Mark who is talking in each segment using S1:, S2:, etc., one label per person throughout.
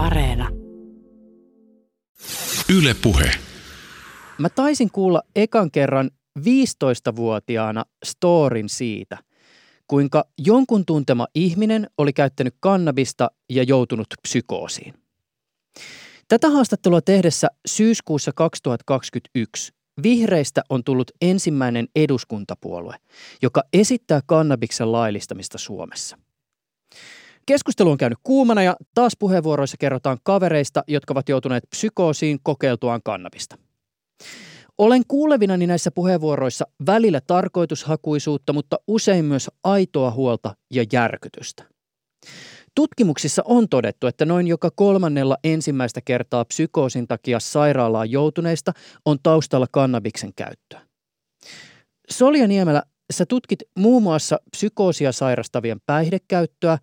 S1: Areena.
S2: Yle Puhe.
S3: Mä taisin kuulla ekan kerran 15-vuotiaana storin siitä, kuinka jonkun tuntema ihminen oli käyttänyt kannabista ja joutunut psykoosiin. Tätä haastattelua tehdessä syyskuussa 2021 Vihreistä on tullut ensimmäinen eduskuntapuolue, joka esittää kannabiksen laillistamista Suomessa. Keskustelu on käynyt kuumana ja taas puheenvuoroissa kerrotaan kavereista, jotka ovat joutuneet psykoosiin kokeiltuaan kannabista. Olen kuulevinani näissä puheenvuoroissa välillä tarkoitushakuisuutta, mutta usein myös aitoa huolta ja järkytystä. Tutkimuksissa on todettu, että noin joka kolmannella ensimmäistä kertaa psykoosin takia sairaalaan joutuneista on taustalla kannabiksen käyttöä. Solja Niemelä, sä tutkit muun muassa psykoosia sairastavien päihdekäyttöä,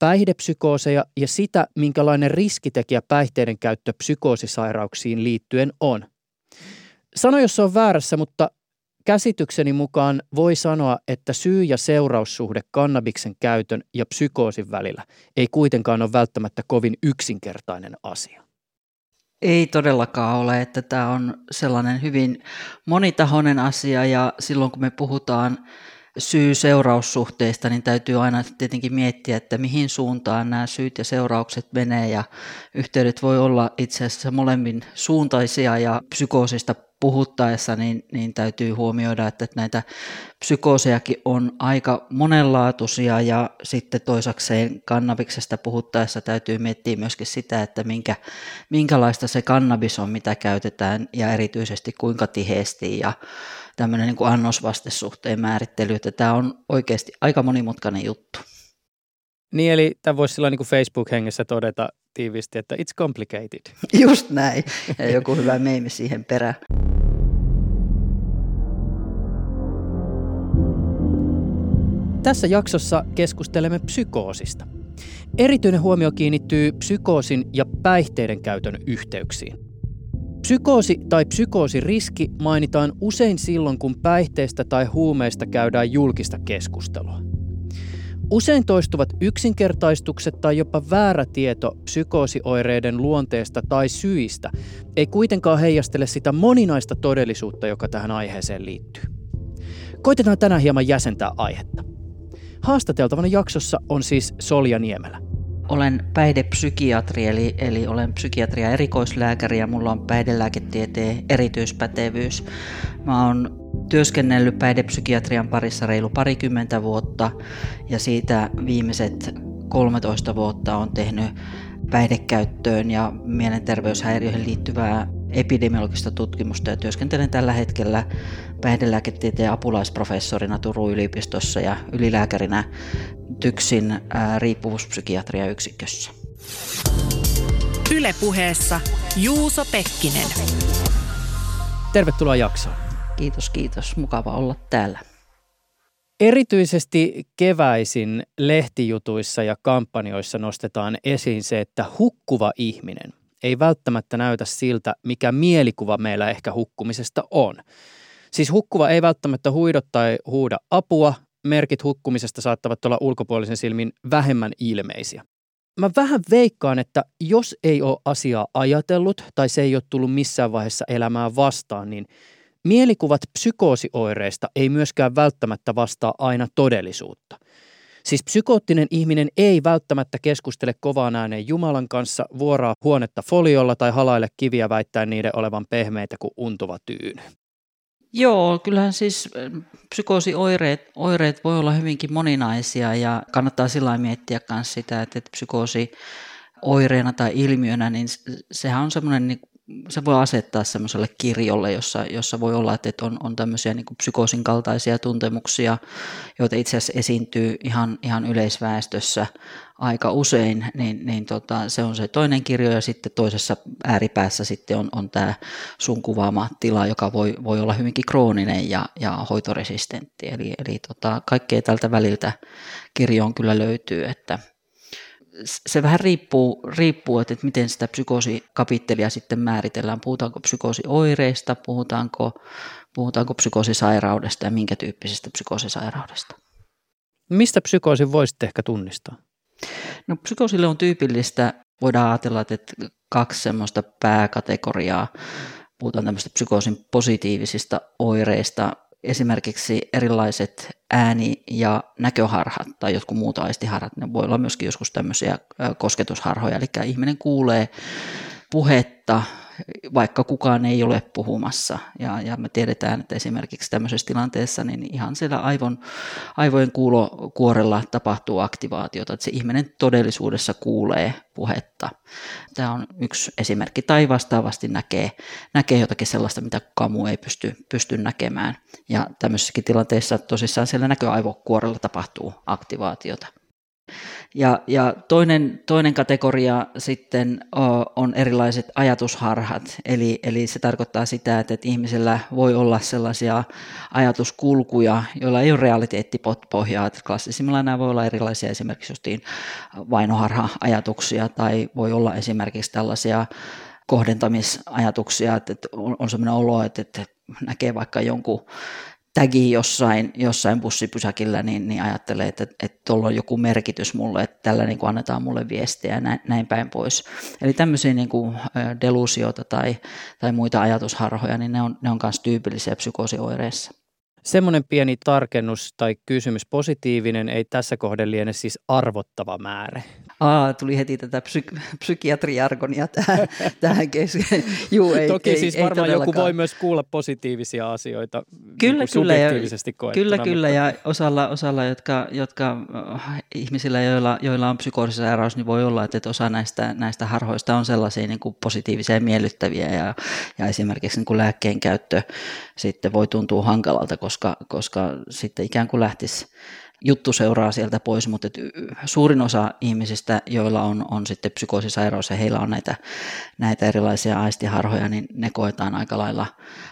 S3: päihdepsykooseja ja sitä, minkälainen riskitekijä päihteiden käyttö psykoosisairauksiin liittyen on. Sano, jos se on väärässä, mutta käsitykseni mukaan voi sanoa, että syy- ja seuraussuhde kannabiksen käytön ja psykoosin välillä ei kuitenkaan ole välttämättä kovin yksinkertainen asia.
S4: Ei todellakaan ole, että tämä on sellainen hyvin monitahoinen asia ja silloin kun me puhutaan syy-seuraussuhteista, niin täytyy aina tietenkin miettiä, että mihin suuntaan nämä syyt ja seuraukset menee. Ja yhteydet voi olla itse asiassa molemmin suuntaisia ja psykoosista puhuttaessa niin, niin täytyy huomioida, että näitä psykoosejakin on aika monenlaatuisia ja sitten toisakseen kannabiksesta puhuttaessa täytyy miettiä myöskin sitä, että minkä, minkälaista se kannabis on, mitä käytetään ja erityisesti kuinka tiheesti ja tämmöinen niin kuin annosvastesuhteen määrittely, että tämä on oikeasti aika monimutkainen juttu.
S3: Niin, eli tämä voisi sillä niin Facebook-hengessä todeta tiivisti, että it's complicated.
S4: Just näin. Ja joku hyvä meimi siihen perään.
S3: Tässä jaksossa keskustelemme psykoosista. Erityinen huomio kiinnittyy psykoosin ja päihteiden käytön yhteyksiin. Psykoosi tai psykoosiriski mainitaan usein silloin, kun päihteistä tai huumeista käydään julkista keskustelua. Usein toistuvat yksinkertaistukset tai jopa väärä tieto psykoosioireiden luonteesta tai syistä ei kuitenkaan heijastele sitä moninaista todellisuutta, joka tähän aiheeseen liittyy. Koitetaan tänään hieman jäsentää aihetta. Haastateltavana jaksossa on siis Solja Niemelä.
S4: Olen päihdepsykiatri, eli, eli olen psykiatria erikoislääkäri ja mulla on päihdelääketieteen erityispätevyys. Mä oon työskennellyt päihdepsykiatrian parissa reilu parikymmentä vuotta ja siitä viimeiset 13 vuotta on tehnyt päihdekäyttöön ja mielenterveyshäiriöihin liittyvää epidemiologista tutkimusta ja työskentelen tällä hetkellä päihdelääketieteen apulaisprofessorina Turun yliopistossa ja ylilääkärinä TYKSin riippuvuuspsykiatria yksikössä.
S1: Ylepuheessa Juuso Pekkinen.
S3: Tervetuloa jaksoon.
S4: Kiitos, kiitos. Mukava olla täällä.
S3: Erityisesti keväisin lehtijutuissa ja kampanjoissa nostetaan esiin se, että hukkuva ihminen ei välttämättä näytä siltä, mikä mielikuva meillä ehkä hukkumisesta on. Siis hukkuva ei välttämättä huido tai huuda apua, merkit hukkumisesta saattavat olla ulkopuolisen silmin vähemmän ilmeisiä. Mä vähän veikkaan, että jos ei ole asiaa ajatellut tai se ei ole tullut missään vaiheessa elämää vastaan, niin mielikuvat psykoosioireista ei myöskään välttämättä vastaa aina todellisuutta – Siis psykoottinen ihminen ei välttämättä keskustele kovaan ääneen Jumalan kanssa, vuoraa huonetta foliolla tai halaille kiviä väittäen niiden olevan pehmeitä kuin untuva tyyny.
S4: Joo, kyllähän siis psykoosioireet oireet voi olla hyvinkin moninaisia ja kannattaa sillä miettiä myös sitä, että, että psykoosi oireena tai ilmiönä, niin sehän on semmoinen niin se voi asettaa semmoiselle kirjolle, jossa, jossa voi olla, että on, on tämmöisiä niin psykoosin kaltaisia tuntemuksia, joita itse asiassa esiintyy ihan, ihan yleisväestössä aika usein, niin, niin tota, se on se toinen kirjo ja sitten toisessa ääripäässä sitten on, on tämä sun kuvaama tila, joka voi, voi olla hyvinkin krooninen ja, ja hoitoresistentti. Eli, eli tota, kaikkea tältä väliltä kirjoon kyllä löytyy, että, se vähän riippuu, riippuu että, että miten sitä psykoosikapittelia sitten määritellään. Puhutaanko psykoosioireista, puhutaanko, puhutaanko psykoosisairaudesta ja minkä tyyppisestä psykoosisairaudesta.
S3: Mistä psykoosin voisit ehkä tunnistaa?
S4: No, psykoosille on tyypillistä voidaan ajatella, että kaksi semmoista pääkategoriaa, puhutaan tämmöistä psykoosin positiivisista oireista, esimerkiksi erilaiset ääni- ja näköharhat tai jotkut muut aistiharhat, ne voi olla myöskin joskus tämmöisiä kosketusharhoja, eli ihminen kuulee puhetta, vaikka kukaan ei ole puhumassa. Ja, ja me tiedetään, että esimerkiksi tämmöisessä tilanteessa niin ihan siellä aivon, aivojen kuulokuorella tapahtuu aktivaatiota, että se ihminen todellisuudessa kuulee puhetta. Tämä on yksi esimerkki. Tai vastaavasti näkee, näkee jotakin sellaista, mitä kukaan muu ei pysty, pysty näkemään. Ja tämmöisessäkin tilanteessa tosissaan siellä näköaivokuorella tapahtuu aktivaatiota. Ja, ja toinen, toinen kategoria sitten on erilaiset ajatusharhat, eli, eli se tarkoittaa sitä, että, että ihmisellä voi olla sellaisia ajatuskulkuja, joilla ei ole realiteettipohjaa. Klassisimmilla nämä voi olla erilaisia esimerkiksi vainoharha-ajatuksia tai voi olla esimerkiksi tällaisia kohdentamisajatuksia, että on, on sellainen olo, että, että näkee vaikka jonkun tagi jossain, jossain bussipysäkillä, niin, niin ajattelee, että, että tuolla on joku merkitys mulle, että tällä niin kuin annetaan mulle viestiä ja näin, näin päin pois. Eli tämmöisiä niin kuin delusioita tai, tai muita ajatusharhoja, niin ne on, ne on myös tyypillisiä psykoosioireissa.
S3: Semmoinen pieni tarkennus tai kysymys, positiivinen ei tässä kohden liene siis arvottava määrä.
S4: Aa, tuli heti tätä psyk- psykiatriargonia tähän, tähän kesken.
S3: Juu, ei, Toki ei, siis ei, varmaan ei joku voi myös kuulla positiivisia asioita kyllä, niin kyllä, ja,
S4: Kyllä, kyllä, ja osalla, osalla jotka, jotka äh, ihmisillä, joilla, joilla on psykoosisairaus, niin voi olla, että osa näistä, näistä harhoista on sellaisia niin kuin positiivisia ja miellyttäviä, ja, ja esimerkiksi niin kuin lääkkeen käyttö sitten voi tuntua hankalalta, koska, koska sitten ikään kuin lähtisi juttu seuraa sieltä pois, mutta et suurin osa ihmisistä, joilla on, on sitten psykoosisairaus ja heillä on näitä, näitä erilaisia aistiharhoja, niin ne koetaan aika lailla,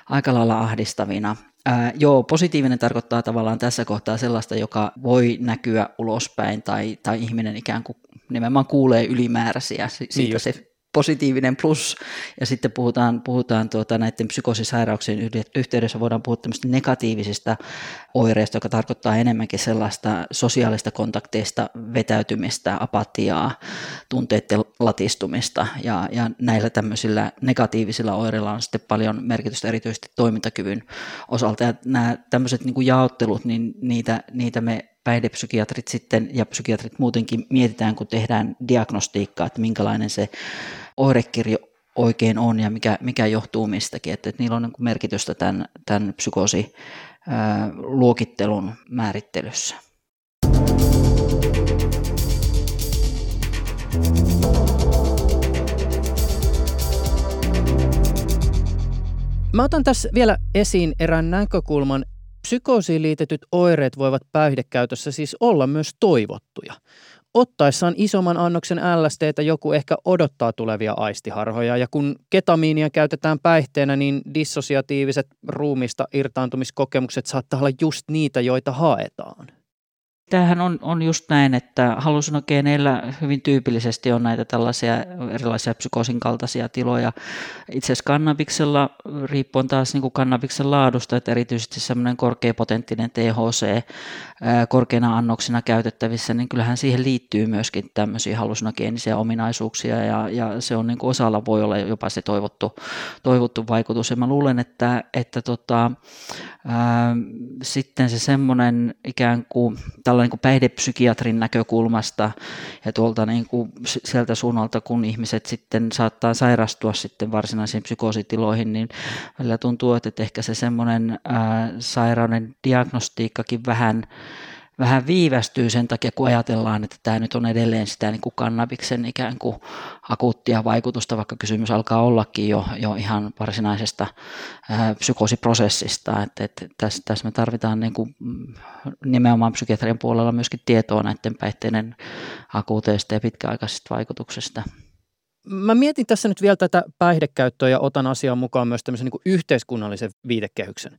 S4: aika lailla ahdistavina. Ää, joo, positiivinen tarkoittaa tavallaan tässä kohtaa sellaista, joka voi näkyä ulospäin tai, tai ihminen ikään kuin nimenomaan kuulee ylimääräisiä. Siitä niin se positiivinen plus, ja sitten puhutaan, puhutaan tuota, näiden psykoosisairauksien yhteydessä voidaan puhua negatiivisista oireista, joka tarkoittaa enemmänkin sellaista sosiaalista kontakteista vetäytymistä, apatiaa, tunteiden latistumista, ja, ja näillä tämmöisillä negatiivisilla oireilla on sitten paljon merkitystä erityisesti toimintakyvyn osalta, ja nämä tämmöiset niin jaottelut, niin niitä, niitä me päihdepsykiatrit sitten ja psykiatrit muutenkin mietitään, kun tehdään diagnostiikkaa, että minkälainen se oirekirjo oikein on ja mikä, mikä johtuu mistäkin. Että, että niillä on niin merkitystä tämän, tämän psykoosiluokittelun määrittelyssä.
S3: Mä otan tässä vielä esiin erään näkökulman, Psykoosiin liitetyt oireet voivat päihdekäytössä siis olla myös toivottuja. Ottaessaan isomman annoksen LSDtä joku ehkä odottaa tulevia aistiharhoja ja kun ketamiinia käytetään päihteenä, niin dissosiatiiviset ruumista irtaantumiskokemukset saattaa olla just niitä, joita haetaan.
S4: Tämähän on, on just näin, että hallusinogeneillä hyvin tyypillisesti on näitä tällaisia erilaisia psykoosin kaltaisia tiloja. Itse asiassa kannabiksella, riippuen taas niin kuin kannabiksen laadusta, että erityisesti semmoinen korkeapotenttinen THC korkeina annoksina käytettävissä, niin kyllähän siihen liittyy myöskin tämmöisiä hallusinogeenisia ominaisuuksia ja, ja se on niin kuin osalla voi olla jopa se toivottu, toivottu vaikutus. Ja mä luulen, että, että tota, ää, sitten se semmoinen ikään kuin tällainen niin kuin päihdepsykiatrin näkökulmasta ja tuolta niin kuin sieltä suunnalta, kun ihmiset sitten saattaa sairastua sitten varsinaisiin psykoositiloihin, niin välillä tuntuu, että ehkä se semmoinen ää, sairauden diagnostiikkakin vähän vähän viivästyy sen takia, kun ajatellaan, että tämä nyt on edelleen sitä niin kuin kannabiksen ikään kuin akuuttia vaikutusta, vaikka kysymys alkaa ollakin jo, jo ihan varsinaisesta ää, psykoosiprosessista. Että, että tässä, tässä me tarvitaan niin kuin, mm, nimenomaan psykiatrian puolella myöskin tietoa näiden päihteiden akuuteista ja pitkäaikaisista vaikutuksista.
S3: Mä mietin tässä nyt vielä tätä päihdekäyttöä ja otan asiaan mukaan myös tämmöisen niin yhteiskunnallisen viitekehyksen.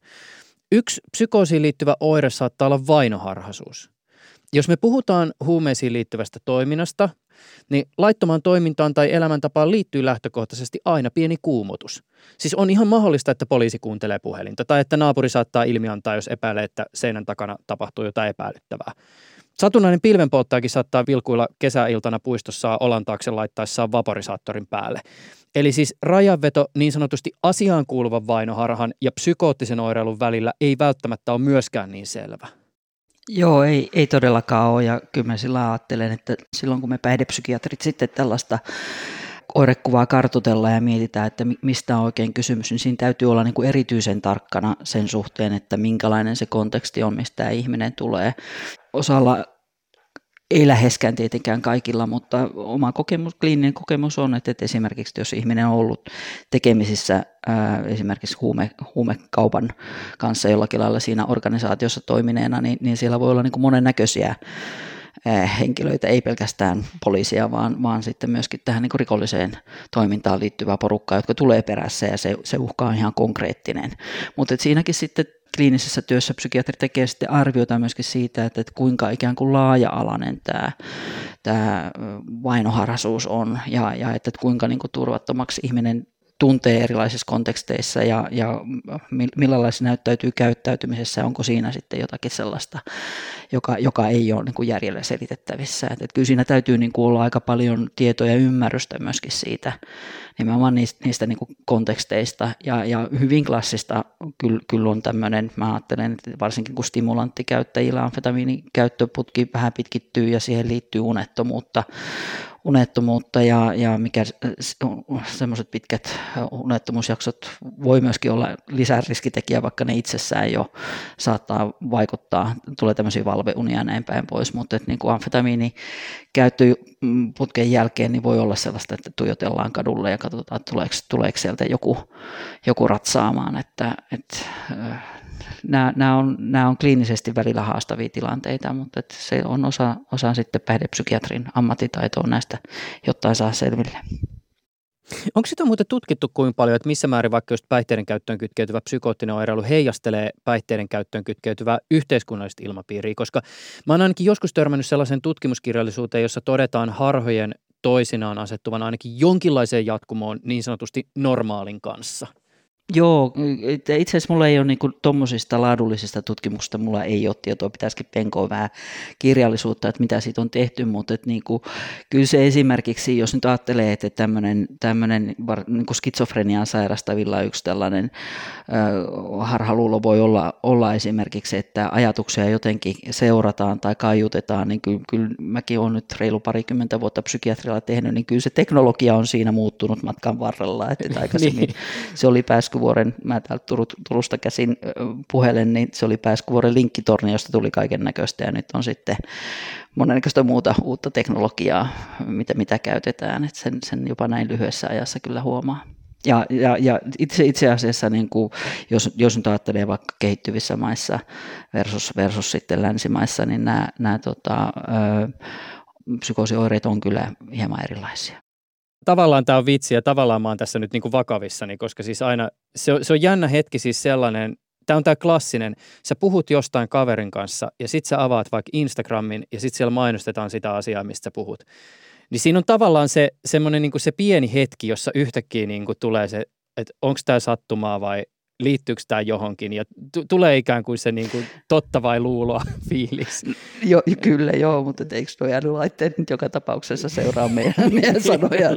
S3: Yksi psykoosiin liittyvä oire saattaa olla vainoharhaisuus. Jos me puhutaan huumeisiin liittyvästä toiminnasta, niin laittomaan toimintaan tai elämäntapaan liittyy lähtökohtaisesti aina pieni kuumotus. Siis on ihan mahdollista, että poliisi kuuntelee puhelinta tai että naapuri saattaa ilmiantaa, jos epäilee, että seinän takana tapahtuu jotain epäilyttävää. Satunnainen pilvenpolttajakin saattaa vilkuilla kesäiltana puistossa olan taakse laittaessaan vaporisaattorin päälle. Eli siis rajanveto niin sanotusti asiaan kuuluvan vainoharhan ja psykoottisen oireilun välillä ei välttämättä ole myöskään niin selvä.
S4: Joo, ei, ei todellakaan ole ja kyllä mä sillä ajattelen, että silloin kun me päihdepsykiatrit sitten tällaista oirekuvaa kartutella ja mietitään, että mistä on oikein kysymys, niin siinä täytyy olla niin kuin erityisen tarkkana sen suhteen, että minkälainen se konteksti on, mistä ihminen tulee. Osalla ei läheskään tietenkään kaikilla, mutta oma kokemus, kliininen kokemus on, että esimerkiksi jos ihminen on ollut tekemisissä ää, esimerkiksi huume, huumekaupan kanssa jollakin lailla siinä organisaatiossa toimineena, niin, niin siellä voi olla niin kuin monennäköisiä henkilöitä, ei pelkästään poliisia, vaan, vaan sitten myöskin tähän niin rikolliseen toimintaan liittyvää porukkaa, jotka tulee perässä ja se, se uhka on ihan konkreettinen. Mutta siinäkin sitten kliinisessä työssä psykiatri tekee sitten arviota myöskin siitä, että, että kuinka ikään kuin laaja-alainen tämä, tämä vainoharhaisuus on ja, ja että, että kuinka niin kuin turvattomaksi ihminen tuntee erilaisissa konteksteissa ja, ja millä se näyttäytyy käyttäytymisessä, onko siinä sitten jotakin sellaista, joka, joka ei ole niin kuin järjellä selitettävissä. Et, et kyllä siinä täytyy niin kuin olla aika paljon tietoa ja ymmärrystä myöskin siitä, nimenomaan niistä, niistä niin kuin konteksteista ja, ja hyvin klassista kyllä, kyllä on tämmöinen, mä ajattelen, että varsinkin kun stimulanttikäyttäjillä amfetamiinikäyttöputki vähän pitkittyy ja siihen liittyy unettomuutta, unettomuutta ja, ja mikä semmoiset pitkät unettomuusjaksot voi myöskin olla lisäriskitekijä, vaikka ne itsessään jo saattaa vaikuttaa, tulee tämmöisiä valveunia ja näin päin pois, mutta että niin kuin amfetamiini käyttöputken jälkeen niin voi olla sellaista, että tuijotellaan kadulle ja katsotaan, että tuleeko, tuleeko sieltä joku, joku ratsaamaan, että, että nämä, nämä, on, nämä on kliinisesti välillä haastavia tilanteita, mutta että se on osa, osa sitten päihdepsykiatrin ammattitaitoa näistä, jotta saa selville.
S3: Onko sitä muuten tutkittu kuin paljon, että missä määrin vaikka just päihteiden käyttöön kytkeytyvä psykoottinen oireilu heijastelee päihteiden käyttöön kytkeytyvää yhteiskunnallista ilmapiiriä? Koska mä oon ainakin joskus törmännyt sellaisen tutkimuskirjallisuuteen, jossa todetaan harhojen toisinaan asettuvan ainakin jonkinlaiseen jatkumoon niin sanotusti normaalin kanssa –
S4: Joo, itse asiassa mulla ei ole niin tuommoisista laadullisista tutkimuksista, mulla ei ole tietoa, pitäisikin penkoa vähän kirjallisuutta, että mitä siitä on tehty, mutta että niin kuin, kyllä se esimerkiksi, jos nyt ajattelee, että tämmöinen, tämmöinen niin skitsofreniaan sairastavilla yksi tällainen äh, harhaluulo voi olla, olla esimerkiksi, että ajatuksia jotenkin seurataan tai kaiutetaan, niin kyllä, kyllä mäkin olen nyt reilu parikymmentä vuotta psykiatrialla tehnyt, niin kyllä se teknologia on siinä muuttunut matkan varrella, että aikaisemmin niin. se oli pääsky Pääskyvuoren, mä täältä Turusta käsin puhelen, niin se oli Pääskyvuoren linkkitorni, josta tuli kaiken näköistä ja nyt on sitten monennäköistä muuta uutta teknologiaa, mitä, mitä käytetään, että sen, sen jopa näin lyhyessä ajassa kyllä huomaa. Ja, ja, ja itse, itse asiassa, niin kuin, jos, jos nyt ajattelee vaikka kehittyvissä maissa versus, versus sitten länsimaissa, niin nämä, nämä tota, ö, psykoosioireet on kyllä hieman erilaisia
S3: tavallaan tämä on vitsi ja tavallaan mä oon tässä nyt niin kuin vakavissani, koska siis aina, se on, se on jännä hetki siis sellainen, tämä on tämä klassinen, sä puhut jostain kaverin kanssa ja sit sä avaat vaikka Instagramin ja sit siellä mainostetaan sitä asiaa, mistä sä puhut. Niin siinä on tavallaan se, semmoinen niin se pieni hetki, jossa yhtäkkiä niin kuin tulee se, että onko tämä sattumaa vai liittyykö tämä johonkin ja t- tulee ikään kuin se niin kuin totta vai luuloa fiilis.
S4: Jo, kyllä joo, mutta eikö nuo älylaitteet nyt joka tapauksessa seuraa meidän, meidän sanoja.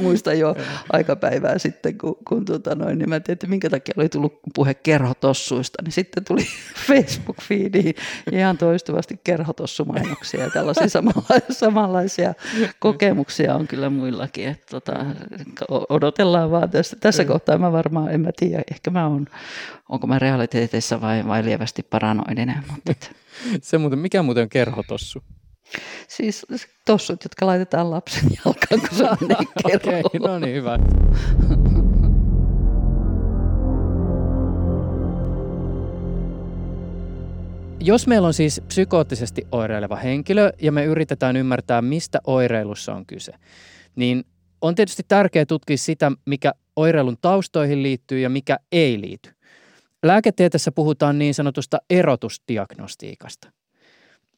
S4: Muistan jo aikapäivää sitten, kun, kun tuota noin, niin mä tein, että minkä takia oli tullut puhe kerhotossuista, niin sitten tuli Facebook-feediin ihan toistuvasti kerhotossumainoksia ja tällaisia samanlaisia, samanlaisia kokemuksia on kyllä muillakin. Että tota, odotellaan vaan tässä, tässä kohtaa mä varmaan, en mä tiedä, ehkä mä oon onko mä realiteetissa vai, vai lievästi paranoidinen. Mutta
S3: se muuten, mikä muuten on kerhotossu?
S4: Siis tossut, jotka laitetaan lapsen jalkaan, kun se on niin kerho.
S3: okay, no niin, hyvä. Jos meillä on siis psykoottisesti oireileva henkilö ja me yritetään ymmärtää, mistä oireilussa on kyse, niin on tietysti tärkeää tutkia sitä, mikä oireilun taustoihin liittyy ja mikä ei liity. Lääketieteessä puhutaan niin sanotusta erotusdiagnostiikasta.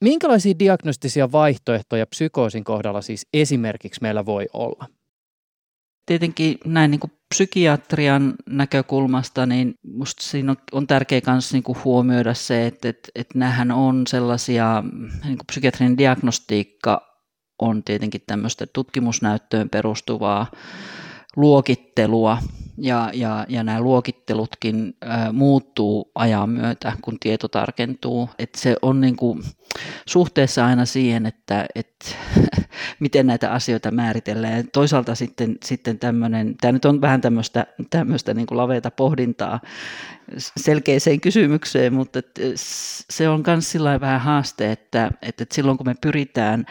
S3: Minkälaisia diagnostisia vaihtoehtoja psykoosin kohdalla siis esimerkiksi meillä voi olla?
S4: Tietenkin näin niin kuin psykiatrian näkökulmasta, niin musta siinä on, tärkeää myös niin huomioida se, että, että, että nämähän on sellaisia, niin kuin psykiatrinen diagnostiikka on tietenkin tämmöistä tutkimusnäyttöön perustuvaa luokittelua, ja, ja, ja nämä luokittelutkin ä, muuttuu ajan myötä, kun tieto tarkentuu. Et se on niin kuin suhteessa aina siihen, että et, miten näitä asioita määritellään. Ja toisaalta sitten, sitten tämmöinen, tämä nyt on vähän tämmöistä, niin kuin laveita pohdintaa selkeiseen kysymykseen, mutta et, se on myös vähän haaste, että, että silloin kun me pyritään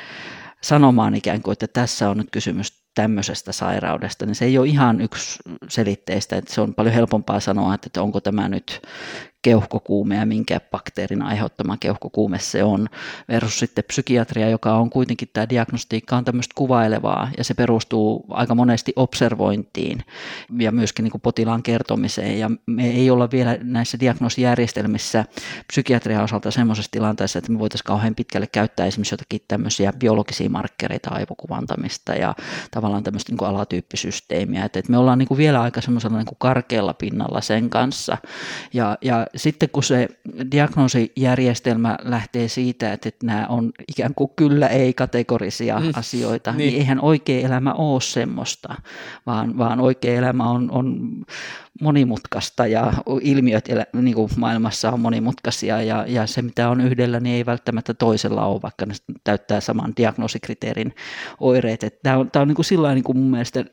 S4: sanomaan ikään kuin, että tässä on nyt kysymys tämmöisestä sairaudesta, niin se ei ole ihan yksi selitteistä, että se on paljon helpompaa sanoa, että onko tämä nyt keuhkokuume ja minkä bakteerin aiheuttama keuhkokuume se on, versus sitten psykiatria, joka on kuitenkin tämä diagnostiikka on tämmöistä kuvailevaa ja se perustuu aika monesti observointiin ja myöskin niin kuin potilaan kertomiseen ja me ei olla vielä näissä diagnoosijärjestelmissä psykiatrian osalta semmoisessa tilanteessa, että me voitaisiin kauhean pitkälle käyttää esimerkiksi jotakin tämmöisiä biologisia markkereita aivokuvantamista ja tämmöistä niin alatyyppisysteemiä, että, että me ollaan niin kuin vielä aika semmoisella niin kuin karkealla pinnalla sen kanssa ja, ja sitten kun se diagnoosijärjestelmä lähtee siitä, että, että nämä on ikään kuin kyllä ei kategorisia mm. asioita, niin. niin eihän oikea elämä ole semmoista, vaan, vaan oikea elämä on, on monimutkaista ja ilmiöt niin kuin maailmassa on monimutkaisia ja, ja se mitä on yhdellä, niin ei välttämättä toisella ole, vaikka ne täyttää saman diagnoosikriteerin oireet. Tämä on, tämä on niin kuin sillä niin kuin mun mielestä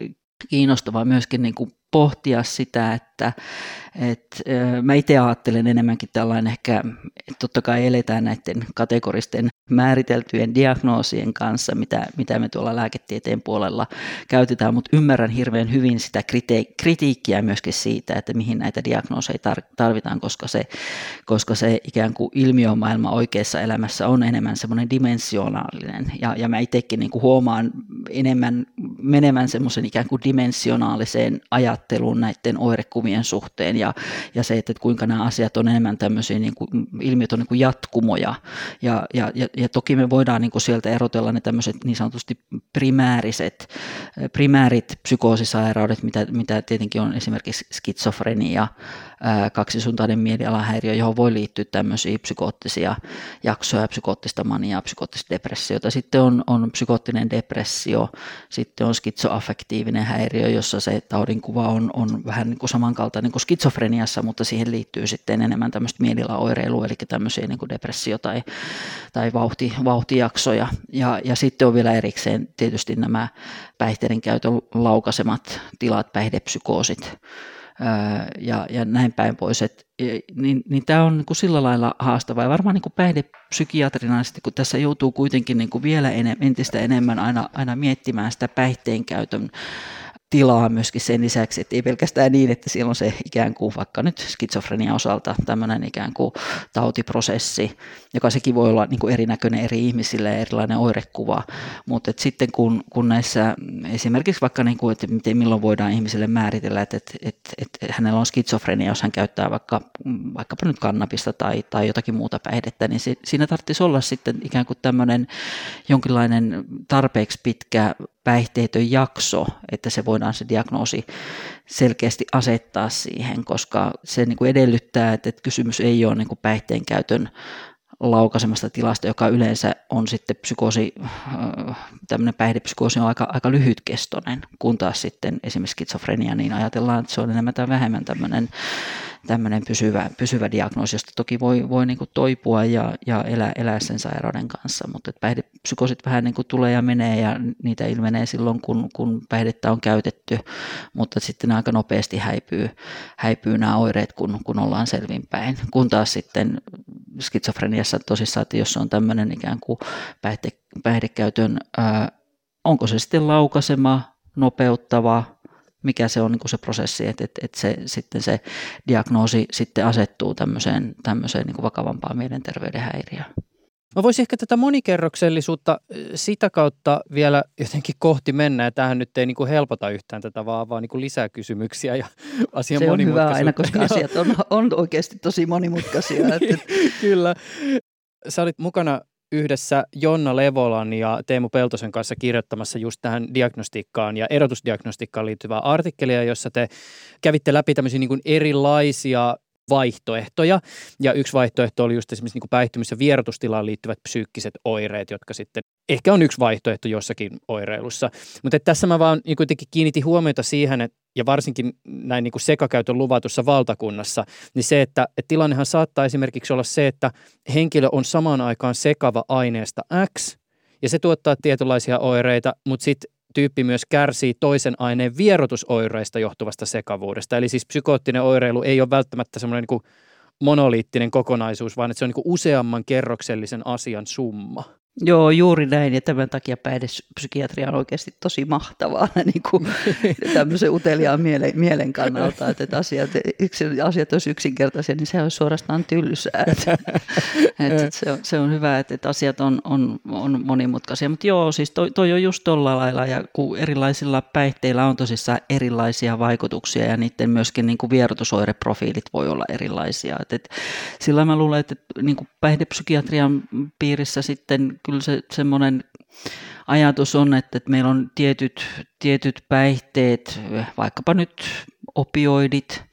S4: kiinnostavaa myöskin niin kuin pohtia sitä, että, että mä itse ajattelen enemmänkin tällainen ehkä, että totta kai eletään näiden kategoristen määriteltyjen diagnoosien kanssa, mitä, mitä me tuolla lääketieteen puolella käytetään, mutta ymmärrän hirveän hyvin sitä kriti- kritiikkiä myöskin siitä, että mihin näitä diagnooseja tarvitaan, koska se, koska se ikään kuin ilmiömaailma oikeassa elämässä on enemmän semmoinen dimensionaalinen, ja, ja mä itsekin niin kuin huomaan enemmän menevän semmoisen ikään kuin dimensionaaliseen ajatteluun näiden oirekuvien suhteen, ja, ja se, että kuinka nämä asiat on enemmän tämmöisiä, niin kuin, ilmiöt on niin kuin jatkumoja, ja, ja, ja ja toki me voidaan niin kuin sieltä erotella ne tämmöiset niin sanotusti primääriset, primäärit psykoosisairaudet, mitä, mitä tietenkin on esimerkiksi skitsofrenia, kaksisuuntainen mielialahäiriö, johon voi liittyä tämmöisiä psykoottisia jaksoja, psykoottista maniaa, psykoottista depressiota. Sitten on, on psykoottinen depressio, sitten on skitsoaffektiivinen häiriö, jossa se taudinkuva on, on vähän niin kuin samankaltainen kuin skitsofreniassa, mutta siihen liittyy sitten enemmän tämmöistä mielialaoireilua, eli tämmöisiä niin kuin depressio- tai, tai vauhti, vauhtijaksoja. Ja, ja sitten on vielä erikseen tietysti nämä päihteiden käytön laukaisemat tilat, päihdepsykoosit, ja, ja näin päin pois. Et, niin, niin tämä on niin sillä lailla haastavaa. Ja varmaan niin päihdepsykiatrina, kun tässä joutuu kuitenkin niin vielä enemmän, entistä enemmän aina, aina miettimään sitä päihteen käytön tilaa myöskin sen lisäksi, että ei pelkästään niin, että siellä on se ikään kuin vaikka nyt skitsofrenia osalta tämmöinen ikään kuin tautiprosessi, joka sekin voi olla niin kuin erinäköinen eri ihmisille ja erilainen oirekuva, mutta sitten kun, kun näissä esimerkiksi vaikka niin kuin, että miten, milloin voidaan ihmiselle määritellä, että, että, että, että hänellä on skitsofrenia, jos hän käyttää vaikka, vaikkapa nyt kannabista tai, tai jotakin muuta päihdettä, niin se, siinä tarvitsisi olla sitten ikään kuin tämmöinen jonkinlainen tarpeeksi pitkä päihteetön jakso, että se voidaan se diagnoosi selkeästi asettaa siihen, koska se niin kuin edellyttää, että kysymys ei ole niin kuin päihteen käytön laukaisemasta tilasta, joka yleensä on sitten psykoosi, äh, tämmöinen päihdepsykoosi on aika, aika lyhytkestoinen, kun taas sitten esimerkiksi skitsofrenia, niin ajatellaan, että se on enemmän tai vähemmän tämmöinen tämmöinen pysyvä, pysyvä diagnoosi, josta toki voi, voi niin kuin toipua ja, ja elää, elää sen sairauden kanssa, mutta päihdepsykoosit vähän niin kuin tulee ja menee ja niitä ilmenee silloin, kun, kun päihdettä on käytetty, mutta sitten aika nopeasti häipyy, häipyy nämä oireet, kun, kun ollaan selvinpäin, kun taas sitten skitsofreniassa tosissaan, että jos on tämmöinen ikään kuin päihde, päihdekäytön, ää, onko se sitten laukaisema, nopeuttava, mikä se on niin kuin se prosessi, että, että, että se, sitten se diagnoosi sitten asettuu tämmöiseen, tämmöiseen niin kuin vakavampaan mielenterveyden häiriöön.
S3: Mä voisin ehkä tätä monikerroksellisuutta sitä kautta vielä jotenkin kohti mennä, ja tämähän nyt ei niin kuin helpota yhtään tätä, vaan, vaan niin kuin lisää kysymyksiä ja asian
S4: Se on hyvä aina, koska asiat on, on oikeasti tosi monimutkaisia.
S3: Kyllä. Sä olit mukana yhdessä Jonna Levolan ja Teemu Peltosen kanssa kirjoittamassa just tähän diagnostiikkaan ja erotusdiagnostiikkaan liittyvää artikkelia, jossa te kävitte läpi tämmöisiä niin erilaisia vaihtoehtoja. Ja yksi vaihtoehto oli just esimerkiksi niin päihtymis- ja vierotustilaan liittyvät psyykkiset oireet, jotka sitten ehkä on yksi vaihtoehto jossakin oireilussa. Mutta tässä mä vaan niin kuitenkin kiinnitin huomiota siihen, että ja varsinkin näin niin kuin sekakäytön luvatussa valtakunnassa, niin se, että, että tilannehan saattaa esimerkiksi olla se, että henkilö on samaan aikaan sekava aineesta X, ja se tuottaa tietynlaisia oireita, mutta sitten tyyppi myös kärsii toisen aineen vierotusoireista johtuvasta sekavuudesta. Eli siis psykoottinen oireilu ei ole välttämättä semmoinen niin monoliittinen kokonaisuus, vaan että se on niin useamman kerroksellisen asian summa.
S4: Joo, juuri näin, ja tämän takia päihdepsykiatria on oikeasti tosi mahtavaa niin kuin tämmöisen uteliaan mielen, mielen kannalta, että, että asiat, yksi, asiat olisi yksinkertaisia, niin se olisi suorastaan tylsää. Että, että se, on, se on hyvä, että, että asiat on, on, on monimutkaisia, mutta joo, siis toi, toi on just tuolla lailla, ja kun erilaisilla päihteillä on tosissaan erilaisia vaikutuksia, ja niiden myöskin niin kuin vierotusoireprofiilit voi olla erilaisia. Että, että sillä mä luulen, että niin kuin päihdepsykiatrian piirissä sitten kyllä se semmoinen ajatus on, että, että meillä on tietyt, tietyt päihteet, vaikkapa nyt opioidit,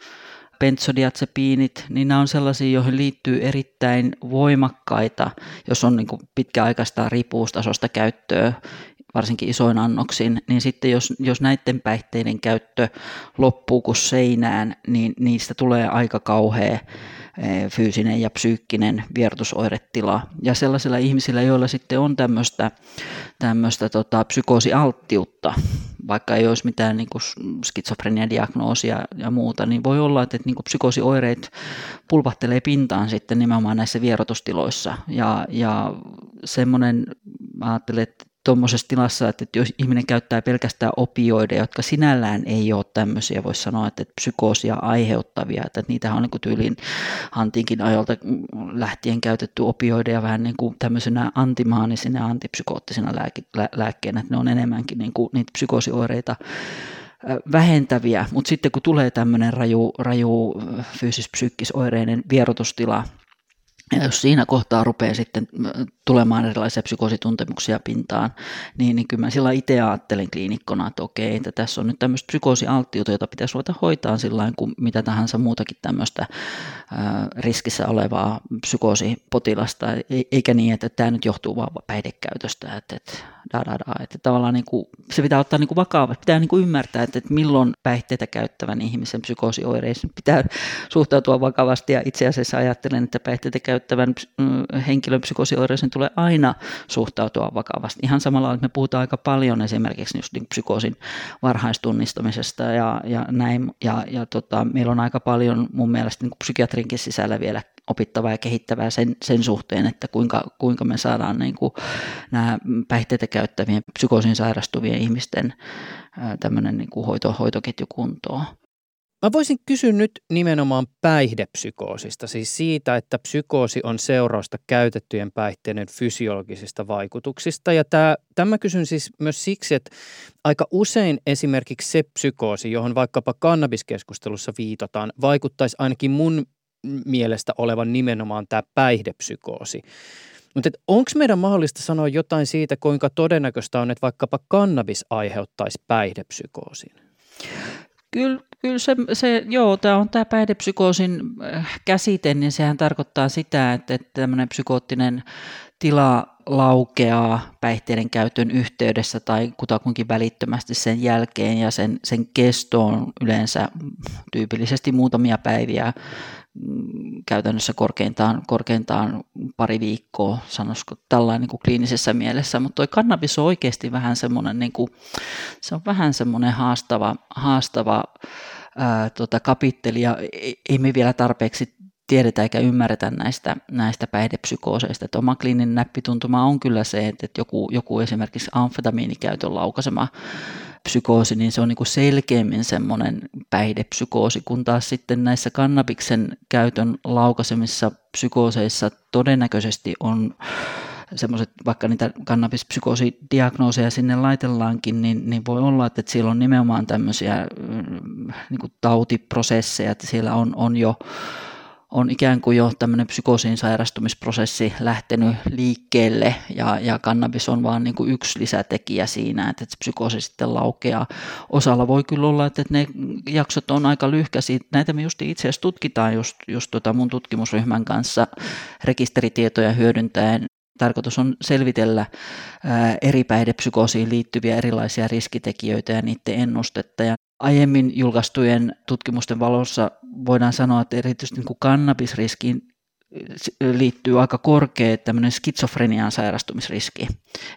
S4: benzodiazepiinit, niin nämä on sellaisia, joihin liittyy erittäin voimakkaita, jos on niin pitkäaikaista riippuvuustasosta käyttöä, varsinkin isoin annoksin, niin sitten jos, jos näiden päihteiden käyttö loppuu kuin seinään, niin niistä tulee aika kauhea fyysinen ja psyykkinen vierotusoiretila. Ja sellaisilla ihmisillä, joilla sitten on tämmöistä, tämmöistä tota, psykoosialttiutta, vaikka ei olisi mitään niin skitsofrenia-diagnoosia ja muuta, niin voi olla, että, että niin psykoosioireet pulpahtelee pintaan sitten nimenomaan näissä vierotustiloissa. Ja, ja semmoinen, mä ajattelen, että tuommoisessa tilassa, että jos ihminen käyttää pelkästään opioideja, jotka sinällään ei ole tämmöisiä, voisi sanoa, että psykoosia aiheuttavia, että niitä on niin kuin tyylin antiinkin ajalta lähtien käytetty opioideja vähän niin kuin tämmöisenä antimaanisina ja antipsykoottisina lääke, lä, lääkkeenä, että ne on enemmänkin niin kuin niitä psykoosioireita vähentäviä, mutta sitten kun tulee tämmöinen raju, raju fyysis-psyykkisoireinen vierotustila, ja jos siinä kohtaa rupeaa sitten tulemaan erilaisia psykoosituntemuksia pintaan, niin, niin kyllä mä sillä itse ajattelen kliinikkona, että okei, että tässä on nyt tämmöistä psykoosialttiutta, jota pitäisi ruveta hoitaa sillä kuin mitä tahansa muutakin tämmöistä ää, riskissä olevaa psykoosipotilasta, eikä niin, että tämä nyt johtuu vaan päihdekäytöstä, että, että, da, da, da, että tavallaan niin kuin, se pitää ottaa niin vakavasti, pitää niin kuin ymmärtää, että, että milloin päihteitä käyttävän ihmisen psykoosioireisiin pitää suhtautua vakavasti. Ja itse asiassa ajattelen, että päihteitä käyttävän mm, henkilön psykoosioireisiin tulee aina suhtautua vakavasti. Ihan samalla, että me puhutaan aika paljon esimerkiksi just niin psykoosin varhaistunnistamisesta ja, ja näin. Ja, ja tota, meillä on aika paljon mun mielestä niin psykiatrinkin sisällä vielä opittavaa ja kehittävää sen, sen suhteen, että kuinka, kuinka me saadaan niin kuin nämä päihteitä käyttävien psykoosin sairastuvien ihmisten tämmöinen niin kuin hoito, hoitoketju kuntoon.
S3: Mä voisin kysyä nyt nimenomaan päihdepsykoosista, siis siitä, että psykoosi on seurausta käytettyjen päihteiden fysiologisista vaikutuksista. Ja tämä, tämä kysyn siis myös siksi, että aika usein esimerkiksi se psykoosi, johon vaikkapa kannabiskeskustelussa viitataan, vaikuttaisi ainakin mun mielestä olevan nimenomaan tämä päihdepsykoosi. Mutta onko meidän mahdollista sanoa jotain siitä, kuinka todennäköistä on, että vaikkapa kannabis aiheuttaisi päihdepsykoosin?
S4: Kyllä, kyllä se, se, joo, tämä on tämä päihdepsykoosin äh, käsite, niin sehän tarkoittaa sitä, että, että tämmöinen psykoottinen tila laukeaa päihteiden käytön yhteydessä tai kutakuinkin välittömästi sen jälkeen ja sen, sen kesto on yleensä tyypillisesti muutamia päiviä käytännössä korkeintaan, korkeintaan pari viikkoa, sanoisiko tällainen niin kuin kliinisessä mielessä, mutta toi kannabis on oikeasti vähän semmoinen, niin kuin, se on vähän semmoinen haastava, haastava ää, tota, kapitteli ja ei me vielä tarpeeksi tiedetä eikä ymmärretä näistä, näistä päihdepsykooseista. Että oma kliininen näppituntuma on kyllä se, että joku, joku esimerkiksi amfetamiinikäytön laukaisema psykoosi, niin se on niin selkeämmin semmoinen päihdepsykoosi, kun taas sitten näissä kannabiksen käytön laukaisemissa psykooseissa todennäköisesti on semmoiset, vaikka niitä kannabispsykoosidiagnooseja sinne laitellaankin, niin, niin voi olla, että siellä on nimenomaan tämmöisiä mm, niin tautiprosesseja, että siellä on, on jo on ikään kuin jo tämmöinen psykoosiin sairastumisprosessi lähtenyt liikkeelle ja, ja kannabis on vaan niin kuin yksi lisätekijä siinä, että, että psykoosi sitten laukeaa. Osalla voi kyllä olla, että ne jaksot on aika lyhkäisiä. Näitä me just itse asiassa tutkitaan just, just tota mun tutkimusryhmän kanssa rekisteritietoja hyödyntäen Tarkoitus on selvitellä eri päihdepsykoosiin liittyviä erilaisia riskitekijöitä ja niiden ennustetta. Ja aiemmin julkaistujen tutkimusten valossa voidaan sanoa, että erityisesti niin kuin kannabisriskiin liittyy aika korkea tämmöinen skitsofrenian sairastumisriski.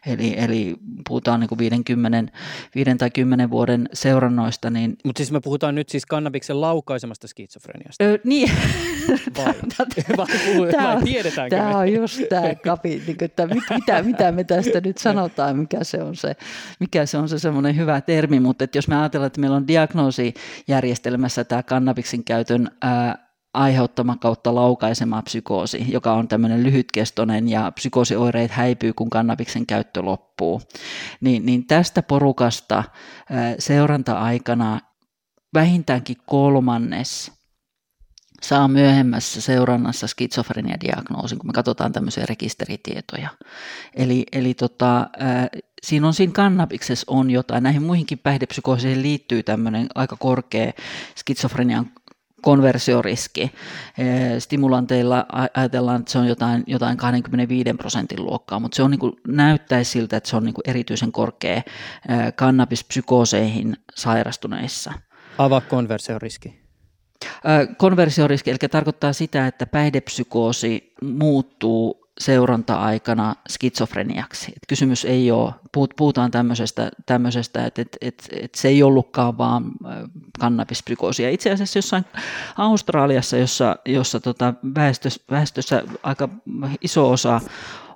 S4: Eli, eli puhutaan niin kuin 50, 5 tai 10 vuoden seurannoista. Niin...
S3: Mutta siis me puhutaan nyt siis kannabiksen laukaisemasta skitsofreniasta.
S4: Öö, niin.
S3: Vai, vai, puhu,
S4: tämä,
S3: vai tiedetäänkö
S4: Tämä
S3: me?
S4: on just tämä kapi, niin kuin, että mit, mitä, mitä me tästä nyt sanotaan, mikä se on se, mikä se on se semmoinen hyvä termi, mutta että jos me ajatellaan, että meillä on diagnoosijärjestelmässä tämä kannabiksen käytön ää, aiheuttama kautta laukaisema psykoosi, joka on tämmöinen lyhytkestoinen ja psykoosioireet häipyy, kun kannabiksen käyttö loppuu. Niin, niin tästä porukasta seuranta-aikana vähintäänkin kolmannes saa myöhemmässä seurannassa skitsofreniadiagnoosin, kun me katsotaan tämmöisiä rekisteritietoja. Eli, eli tota, siinä on siinä kannabiksessa on jotain. Näihin muihinkin päihdepsykoosiin liittyy tämmöinen aika korkea skitsofrenian konversioriski. Stimulanteilla ajatellaan, että se on jotain, jotain 25 prosentin luokkaa, mutta se on niin kuin, näyttäisi siltä, että se on niin kuin erityisen korkea kannabispsykooseihin sairastuneissa.
S3: Avaa konversioriski.
S4: Konversioriski, eli tarkoittaa sitä, että päihdepsykoosi muuttuu seuranta-aikana skitsofreniaksi. Et kysymys ei ole, puhutaan tämmöisestä, tämmöisestä että et, et, et se ei ollutkaan vaan kannabispsykoosia. Itse asiassa jossain Australiassa, jossa, jossa tota väestössä, väestössä aika iso osa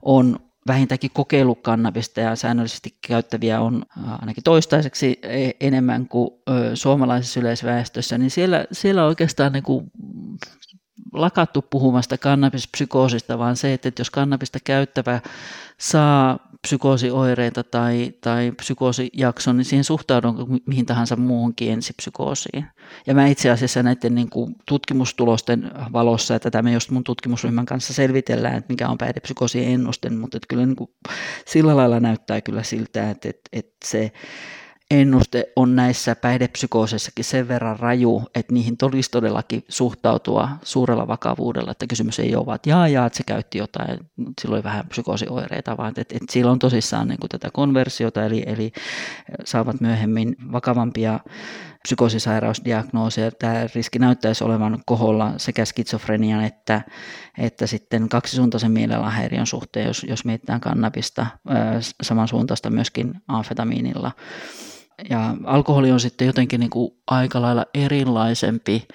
S4: on vähintäänkin kokeillut kannabista ja säännöllisesti käyttäviä on ainakin toistaiseksi e, enemmän kuin suomalaisessa yleisväestössä, niin siellä, siellä oikeastaan niin kuin lakattu puhumasta kannabispsykoosista, vaan se, että jos kannabista käyttävä saa psykoosioireita tai, tai psykoosijakson, niin siihen suhtaudun mihin tahansa muuhunkin ensipsykoosiin. Ja mä itse asiassa näiden niin kuin tutkimustulosten valossa, että tätä me just mun tutkimusryhmän kanssa selvitellään, että mikä on päihdepsykoosien ennuste, mutta että kyllä niin kuin sillä lailla näyttää kyllä siltä, että, että, että se ennuste on näissä päihdepsykooseissakin sen verran raju, että niihin tulisi todellakin suhtautua suurella vakavuudella, että kysymys ei ole vaan, että jaa, jaa, että se käytti jotain, sillä oli vähän psykoosioireita, vaan että, että sillä on tosissaan niin kuin tätä konversiota, eli, eli saavat myöhemmin vakavampia psykoosisairausdiagnooseja. Tämä riski näyttäisi olevan koholla sekä skitsofrenian että, että sitten kaksisuuntaisen mielenlahäiriön suhteen, jos, jos mietitään kannabista, samansuuntaista myöskin amfetamiinilla ja alkoholi on sitten jotenkin niin kuin aika lailla erilaisempi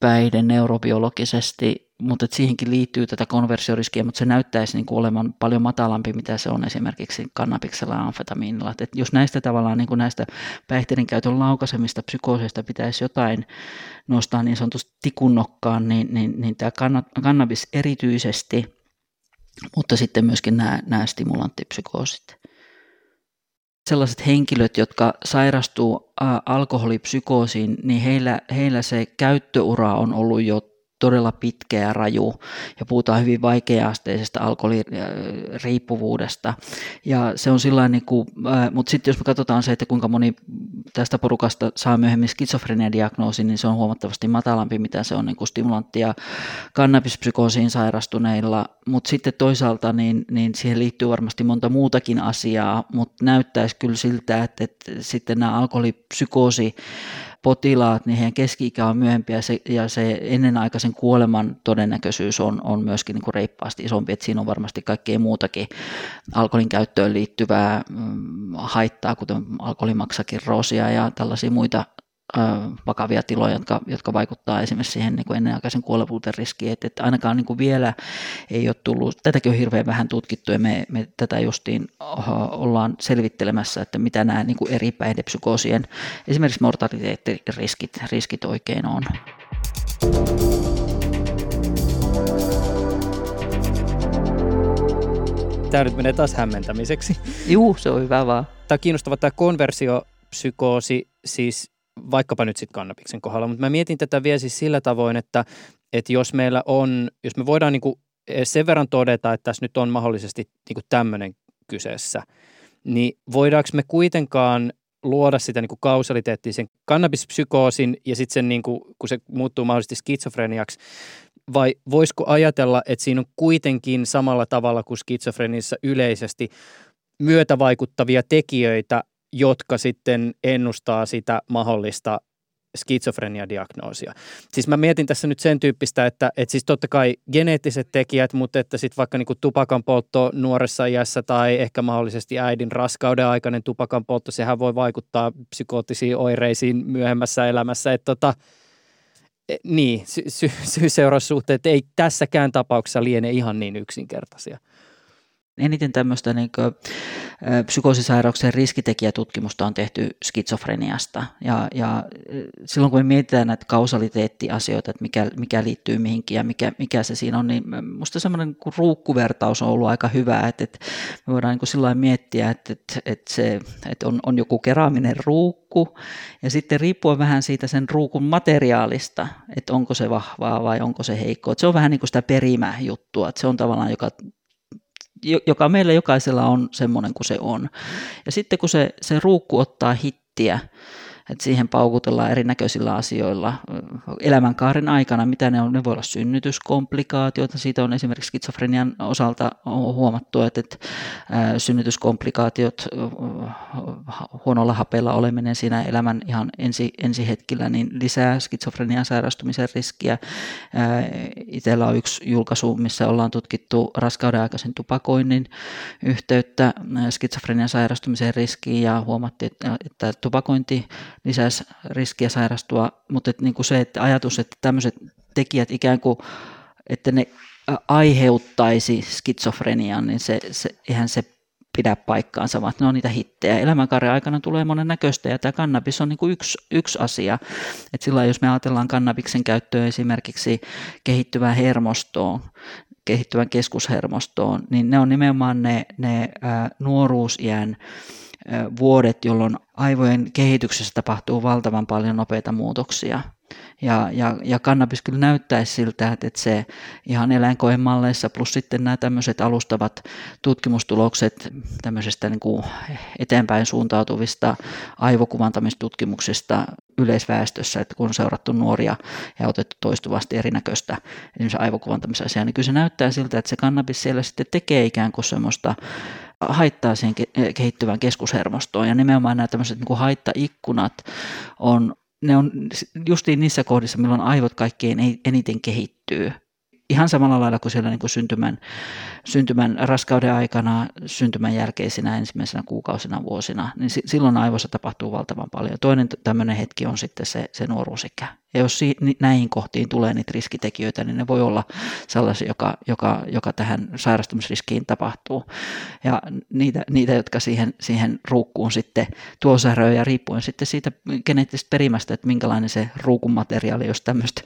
S4: päihde neurobiologisesti, mutta siihenkin liittyy tätä konversioriskiä, mutta se näyttäisi niin kuin olevan paljon matalampi, mitä se on esimerkiksi kannabiksella ja amfetamiinilla. Et jos näistä tavallaan niin kuin näistä päihteiden käytön laukaisemista psykooseista pitäisi jotain nostaa niin sanotusti tikunnokkaan, niin, niin, niin tämä kannabis erityisesti, mutta sitten myöskin nämä, nämä stimulanttipsykoosit sellaiset henkilöt, jotka sairastuu alkoholipsykoosiin, niin heillä, heillä se käyttöura on ollut jo todella pitkä ja raju ja puhutaan hyvin vaikeasteisesta alkoholiriippuvuudesta. Ja se on sillä niin kuin, mutta sitten jos me katsotaan se, että kuinka moni tästä porukasta saa myöhemmin skitsofrenia-diagnoosin, niin se on huomattavasti matalampi, mitä se on niin kuin stimulantti- ja kannabispsykoosiin sairastuneilla. Mutta sitten toisaalta niin, niin siihen liittyy varmasti monta muutakin asiaa, mutta näyttäisi kyllä siltä, että, että sitten nämä alkoholipsykoosi potilaat, niin heidän keski-ikä on myöhempi ja se, ja se ennenaikaisen kuoleman todennäköisyys on, on myöskin niin kuin reippaasti isompi, että siinä on varmasti kaikkea muutakin. Alkoholin käyttöön liittyvää mm, haittaa, kuten alkoholimaksakin rosia ja tällaisia muita vakavia tiloja, jotka, jotka vaikuttaa esimerkiksi siihen niin kuin ennenaikaisen kuolevuuden riskiin, että, että ainakaan niin kuin vielä ei ole tullut, tätäkin on hirveän vähän tutkittu ja me, me tätä justiin ollaan selvittelemässä, että mitä nämä niin kuin eri päihdepsykoosien esimerkiksi mortaliteettiriskit riskit oikein on.
S3: Tämä nyt menee taas hämmentämiseksi.
S4: Juu, se on hyvä vaan.
S3: Tämä on kiinnostava tämä konversiopsykoosi, siis vaikkapa nyt sitten kannabiksen kohdalla, mutta mä mietin tätä vielä siis sillä tavoin, että, että jos meillä on, jos me voidaan niin kuin sen verran todeta, että tässä nyt on mahdollisesti niin tämmöinen kyseessä, niin voidaanko me kuitenkaan luoda sitä niin kuin kausaliteettia sen kannabispsykoosin ja sitten sen, niin kuin, kun se muuttuu mahdollisesti skitsofreniaksi, vai voisiko ajatella, että siinä on kuitenkin samalla tavalla kuin skitsofrenissa yleisesti myötävaikuttavia tekijöitä, jotka sitten ennustaa sitä mahdollista skitsofreniadiagnoosia. Siis mä mietin tässä nyt sen tyyppistä, että, että siis totta kai geneettiset tekijät, mutta että sitten vaikka niin tupakan poltto nuoressa iässä tai ehkä mahdollisesti äidin raskauden aikainen tupakan poltto, sehän voi vaikuttaa psykoottisiin oireisiin myöhemmässä elämässä. Että tota, e, niin, syy-seuraussuhteet ei tässäkään tapauksessa liene ihan niin yksinkertaisia.
S4: Eniten tämmöistä niin kuin, psykoosisairauksien riskitekijätutkimusta on tehty skitsofreniasta. Ja, ja silloin kun me mietitään näitä kausaliteettiasioita, että mikä, mikä liittyy mihinkin ja mikä, mikä se siinä on, niin minusta semmoinen niin ruukkuvertaus on ollut aika hyvä, että, että me voidaan niin sillä miettiä, että, että, että, se, että on, on joku keraaminen ruukku ja sitten riippuen vähän siitä sen ruukun materiaalista, että onko se vahvaa vai onko se heikkoa. Se on vähän niin kuin sitä perimäjuttua, että se on tavallaan, joka joka meillä jokaisella on semmoinen kuin se on. Ja sitten kun se, se ruukku ottaa hittiä, että siihen paukutellaan erinäköisillä asioilla elämänkaaren aikana, mitä ne on. Ne voi olla synnytyskomplikaatioita. Siitä on esimerkiksi skitsofrenian osalta huomattu, että, että synnytyskomplikaatiot, huonolla hapella oleminen siinä elämän ihan ensi, ensi hetkillä, niin lisää skitsofrenian sairastumisen riskiä. Itsellä on yksi julkaisu, missä ollaan tutkittu raskauden aikaisen tupakoinnin yhteyttä skitsofrenian sairastumisen riskiin ja huomattiin, että tupakointi lisäisi riskiä sairastua, mutta että niin kuin se että ajatus, että tämmöiset tekijät ikään kuin, että ne aiheuttaisi skitsofrenian, niin se, se, eihän se pidä paikkaansa, vaan ne on niitä hittejä. Elämänkaaren aikana tulee monen näköistä ja tämä kannabis on niin kuin yksi, yksi asia. Et silloin jos me ajatellaan kannabiksen käyttöä esimerkiksi kehittyvään hermostoon, kehittyvän keskushermostoon, niin ne on nimenomaan ne, ne ää, nuoruusiän vuodet, jolloin aivojen kehityksessä tapahtuu valtavan paljon nopeita muutoksia. Ja, ja, ja kannabis kyllä näyttäisi siltä, että, se ihan eläinkoemalleissa plus sitten nämä tämmöiset alustavat tutkimustulokset tämmöisestä niin kuin eteenpäin suuntautuvista aivokuvantamistutkimuksista yleisväestössä, että kun on seurattu nuoria ja otettu toistuvasti erinäköistä esimerkiksi aivokuvantamisasiaa, niin kyllä se näyttää siltä, että se kannabis siellä sitten tekee ikään kuin semmoista haittaa siihen kehittyvään keskushermostoon. Ja nimenomaan nämä tämmöiset niin haittaikkunat on, ne on justiin niissä kohdissa, milloin aivot kaikkein eniten kehittyy ihan samalla lailla kuin siellä niin kuin syntymän, syntymän raskauden aikana, syntymän jälkeisinä ensimmäisenä kuukausina, vuosina, niin silloin aivoissa tapahtuu valtavan paljon. Toinen tämmöinen hetki on sitten se, se nuoruusikä. Ja jos si- näihin kohtiin tulee niitä riskitekijöitä, niin ne voi olla sellaisia, joka, joka, joka tähän sairastumisriskiin tapahtuu. Ja niitä, niitä jotka siihen, siihen ruukkuun sitten tuo ja riippuen sitten siitä geneettisestä perimästä, että minkälainen se ruukun materiaali, jos tämmöistä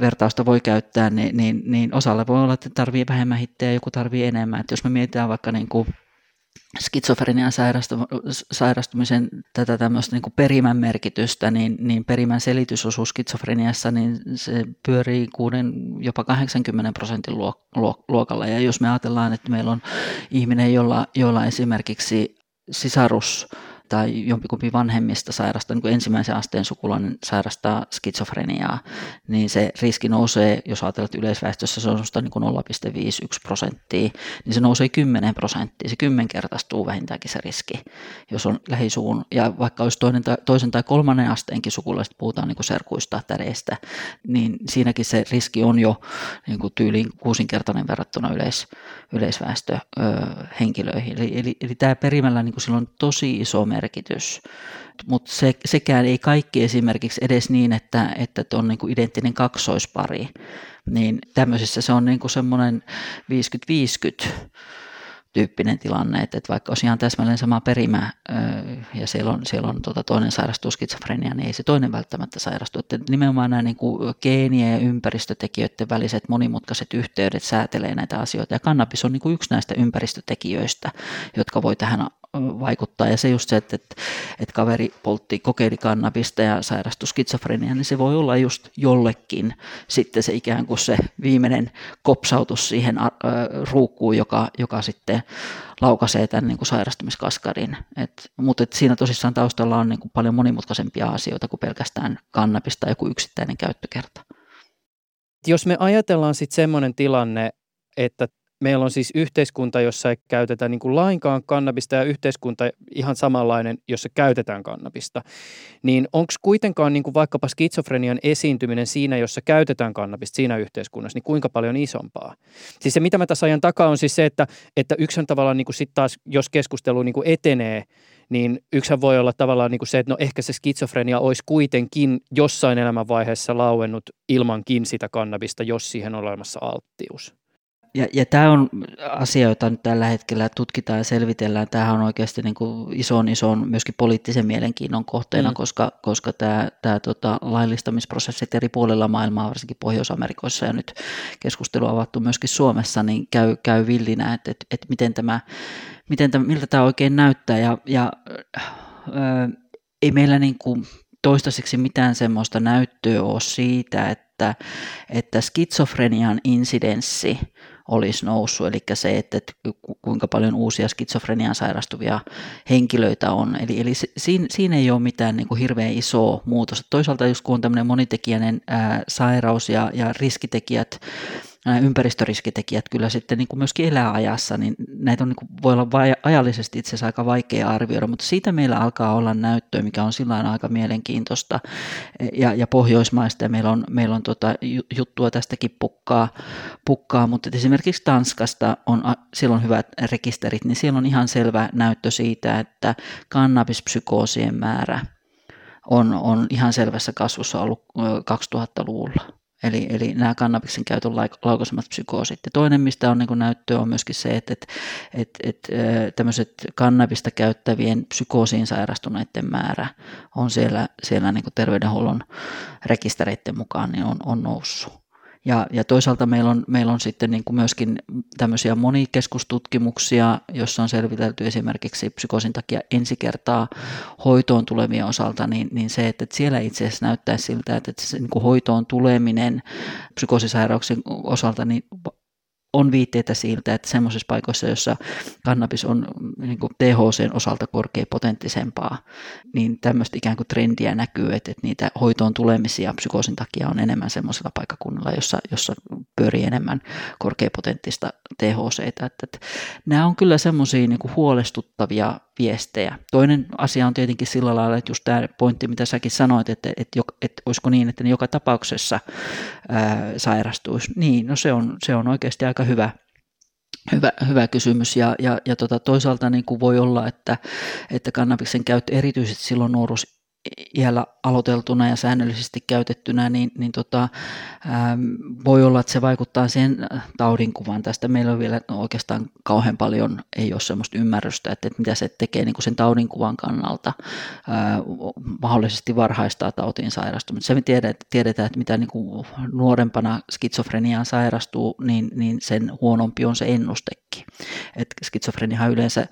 S4: vertausta voi käyttää, niin, niin, niin osalle voi olla, että tarvii vähemmän hittejä, joku tarvii enemmän. Että jos me mietitään vaikka niin kuin skitsofrenian sairastumisen tätä tämmöistä niin perimän merkitystä, niin, niin perimän selitysosuus skitsofreniassa, niin se pyörii 6, jopa 80 prosentin luokalla. Ja jos me ajatellaan, että meillä on ihminen, jolla, jolla esimerkiksi sisarus tai jompikumpi vanhemmista sairastaa, niin kuin ensimmäisen asteen sukulainen sairastaa skitsofreniaa, niin se riski nousee, jos ajatellaan, että yleisväestössä se on niin kuin 0,51 prosenttia, niin se nousee 10 prosenttia, se kymmenkertaistuu vähintäänkin se riski, jos on lähisuun, ja vaikka olisi toinen tai, toisen tai kolmannen asteenkin sukulaiset, puhutaan niin kuin serkuista, täreistä, niin siinäkin se riski on jo niin kuin tyyliin kuusinkertainen verrattuna yleis, yleisväestöhenkilöihin. Eli, eli, eli tämä perimällä niin kuin sillä on tosi iso merkitys merkitys. Mutta se, sekään ei kaikki esimerkiksi edes niin, että, että on niin kuin identtinen kaksoispari. Niin tämmöisessä se on niin kuin semmoinen 50-50 tyyppinen tilanne, että, vaikka olisi ihan täsmälleen sama perimä ja siellä on, siellä on tuota, toinen sairastuu skitsofrenia, niin ei se toinen välttämättä sairastu. Että nimenomaan nämä niin kuin geenien ja ympäristötekijöiden väliset monimutkaiset yhteydet säätelee näitä asioita ja kannabis on niin kuin yksi näistä ympäristötekijöistä, jotka voi tähän vaikuttaa. Ja se just se, että, että, että kaveri poltti, kokeili kannabista ja sairastui skitsofreniaan, niin se voi olla just jollekin sitten se ikään kuin se viimeinen kopsautus siihen ruukkuun, joka, joka sitten laukaisee tämän niin kuin sairastumiskaskadin. Et, mutta et siinä tosissaan taustalla on niin kuin paljon monimutkaisempia asioita kuin pelkästään kannabista joku yksittäinen käyttökerta.
S3: Jos me ajatellaan sitten semmoinen tilanne, että meillä on siis yhteiskunta, jossa ei käytetä niin kuin lainkaan kannabista ja yhteiskunta ihan samanlainen, jossa käytetään kannabista. Niin onko kuitenkaan niin kuin vaikkapa skitsofrenian esiintyminen siinä, jossa käytetään kannabista siinä yhteiskunnassa, niin kuinka paljon isompaa? Siis se, mitä mä tässä ajan takaa, on siis se, että, että yksi tavallaan niin kuin sit taas, jos keskustelu niin kuin etenee, niin yksihän voi olla tavallaan niin kuin se, että no ehkä se skitsofrenia olisi kuitenkin jossain elämänvaiheessa lauennut ilmankin sitä kannabista, jos siihen on olemassa alttius.
S4: Ja, ja tämä on asia, jota nyt tällä hetkellä tutkitaan ja selvitellään. Tämähän on oikeasti niin kuin ison, ison myöskin poliittisen mielenkiinnon kohteena, mm. koska, koska tämä, tämä tota, laillistamisprosessit eri puolilla maailmaa, varsinkin Pohjois-Amerikoissa ja nyt keskustelu avattu myöskin Suomessa, niin käy, käy villinä, että, että, että miten tämä, miten tämä, miltä tämä oikein näyttää. Ja, ja äh, ei meillä niin kuin toistaiseksi mitään semmoista näyttöä ole siitä, että, että skitsofrenian insidenssi olisi noussut, eli se, että, että kuinka paljon uusia skitsofrenian sairastuvia henkilöitä on. Eli, eli siinä, siinä ei ole mitään niin kuin hirveän isoa muutosta. Toisaalta just kun on tämmöinen monitekijäinen ää, sairaus ja, ja riskitekijät, ympäristöriskitekijät kyllä sitten niin kuin myöskin elää ajassa, niin näitä on, niin kuin, voi olla vai, ajallisesti itse asiassa aika vaikea arvioida, mutta siitä meillä alkaa olla näyttöä, mikä on sillä aika mielenkiintoista ja, ja pohjoismaista, ja meillä on, meillä on tota, juttua tästäkin pukkaa, pukkaa, mutta esimerkiksi Tanskasta on silloin hyvät rekisterit, niin siellä on ihan selvä näyttö siitä, että kannabispsykoosien määrä on, on ihan selvässä kasvussa ollut 2000-luvulla. Eli, eli nämä kannabiksen käytön laukaisemat psykoosit. Ja toinen, mistä on niin näyttöä, on myöskin se, että, että, että, että tämmöiset kannabista käyttävien psykoosiin sairastuneiden määrä on siellä, siellä niin terveydenhuollon rekistereiden mukaan niin on, on noussut. Ja, ja toisaalta meillä on, meillä on sitten niin kuin myöskin tämmöisiä monikeskustutkimuksia, joissa on selvitelty esimerkiksi psykoosin takia ensi kertaa hoitoon tulevien osalta, niin, niin se, että siellä itse asiassa näyttää siltä, että se niin kuin hoitoon tuleminen psykoosisairauksien osalta niin on viitteitä siltä, että semmoisissa paikoissa, joissa kannabis on niin kuin THCn osalta korkeapotenttisempaa, niin tämmöistä ikään kuin trendiä näkyy, että, että niitä hoitoon tulemisia psykoosin takia on enemmän semmoisilla paikkakunnilla, jossa, jossa pyörii enemmän korkeapotenttista THC. Että, että nämä on kyllä semmoisia niin huolestuttavia viestejä. Toinen asia on tietenkin sillä lailla, että just tämä pointti, mitä säkin sanoit, että, että, että olisiko niin, että ne joka tapauksessa ää, sairastuisi. Niin, no se on, se on oikeasti aika hyvä, Hyvä, hyvä kysymys ja, ja, ja tota, toisaalta niin kuin voi olla, että, että kannabiksen käyttö erityisesti silloin nuoruus iällä aloiteltuna ja säännöllisesti käytettynä, niin, niin tota, ähm, voi olla, että se vaikuttaa siihen taudinkuvaan. Tästä meillä on vielä oikeastaan kauhean paljon, ei ole sellaista ymmärrystä, että, että mitä se tekee niin kuin sen taudinkuvan kannalta, äh, mahdollisesti varhaistaa tautiin sairastumista. Se me tiedetään, tiedetään että mitä niin kuin nuorempana skitsofreniaan sairastuu, niin, niin sen huonompi on se ennustekin. Et skitsofreniahan yleensä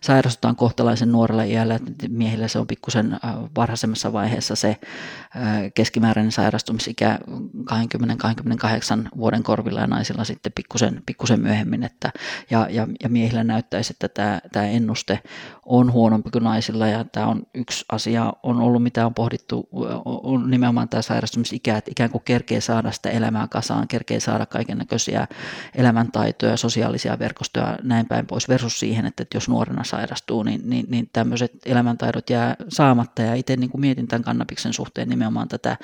S4: sairastutaan kohtalaisen nuorella iällä, että miehillä se on pikkusen äh, varhaistaa varhaisemmassa vaiheessa se keskimääräinen sairastumisikä 20-28 vuoden korvilla ja naisilla sitten pikkusen, pikkusen myöhemmin. Että, ja, ja, ja miehillä näyttäisi, että tämä, tämä ennuste on huonompi kuin naisilla ja tämä on yksi asia on ollut, mitä on pohdittu, on nimenomaan tämä sairastumisikä, että ikään kuin kerkee saada sitä elämää kasaan, kerkee saada kaiken näköisiä elämäntaitoja, sosiaalisia verkostoja näin päin pois versus siihen, että jos nuorena sairastuu, niin, niin, niin tämmöiset elämäntaidot jää saamatta ja itse niin kuin mietin tämän kannabiksen suhteen nimenomaan tätä,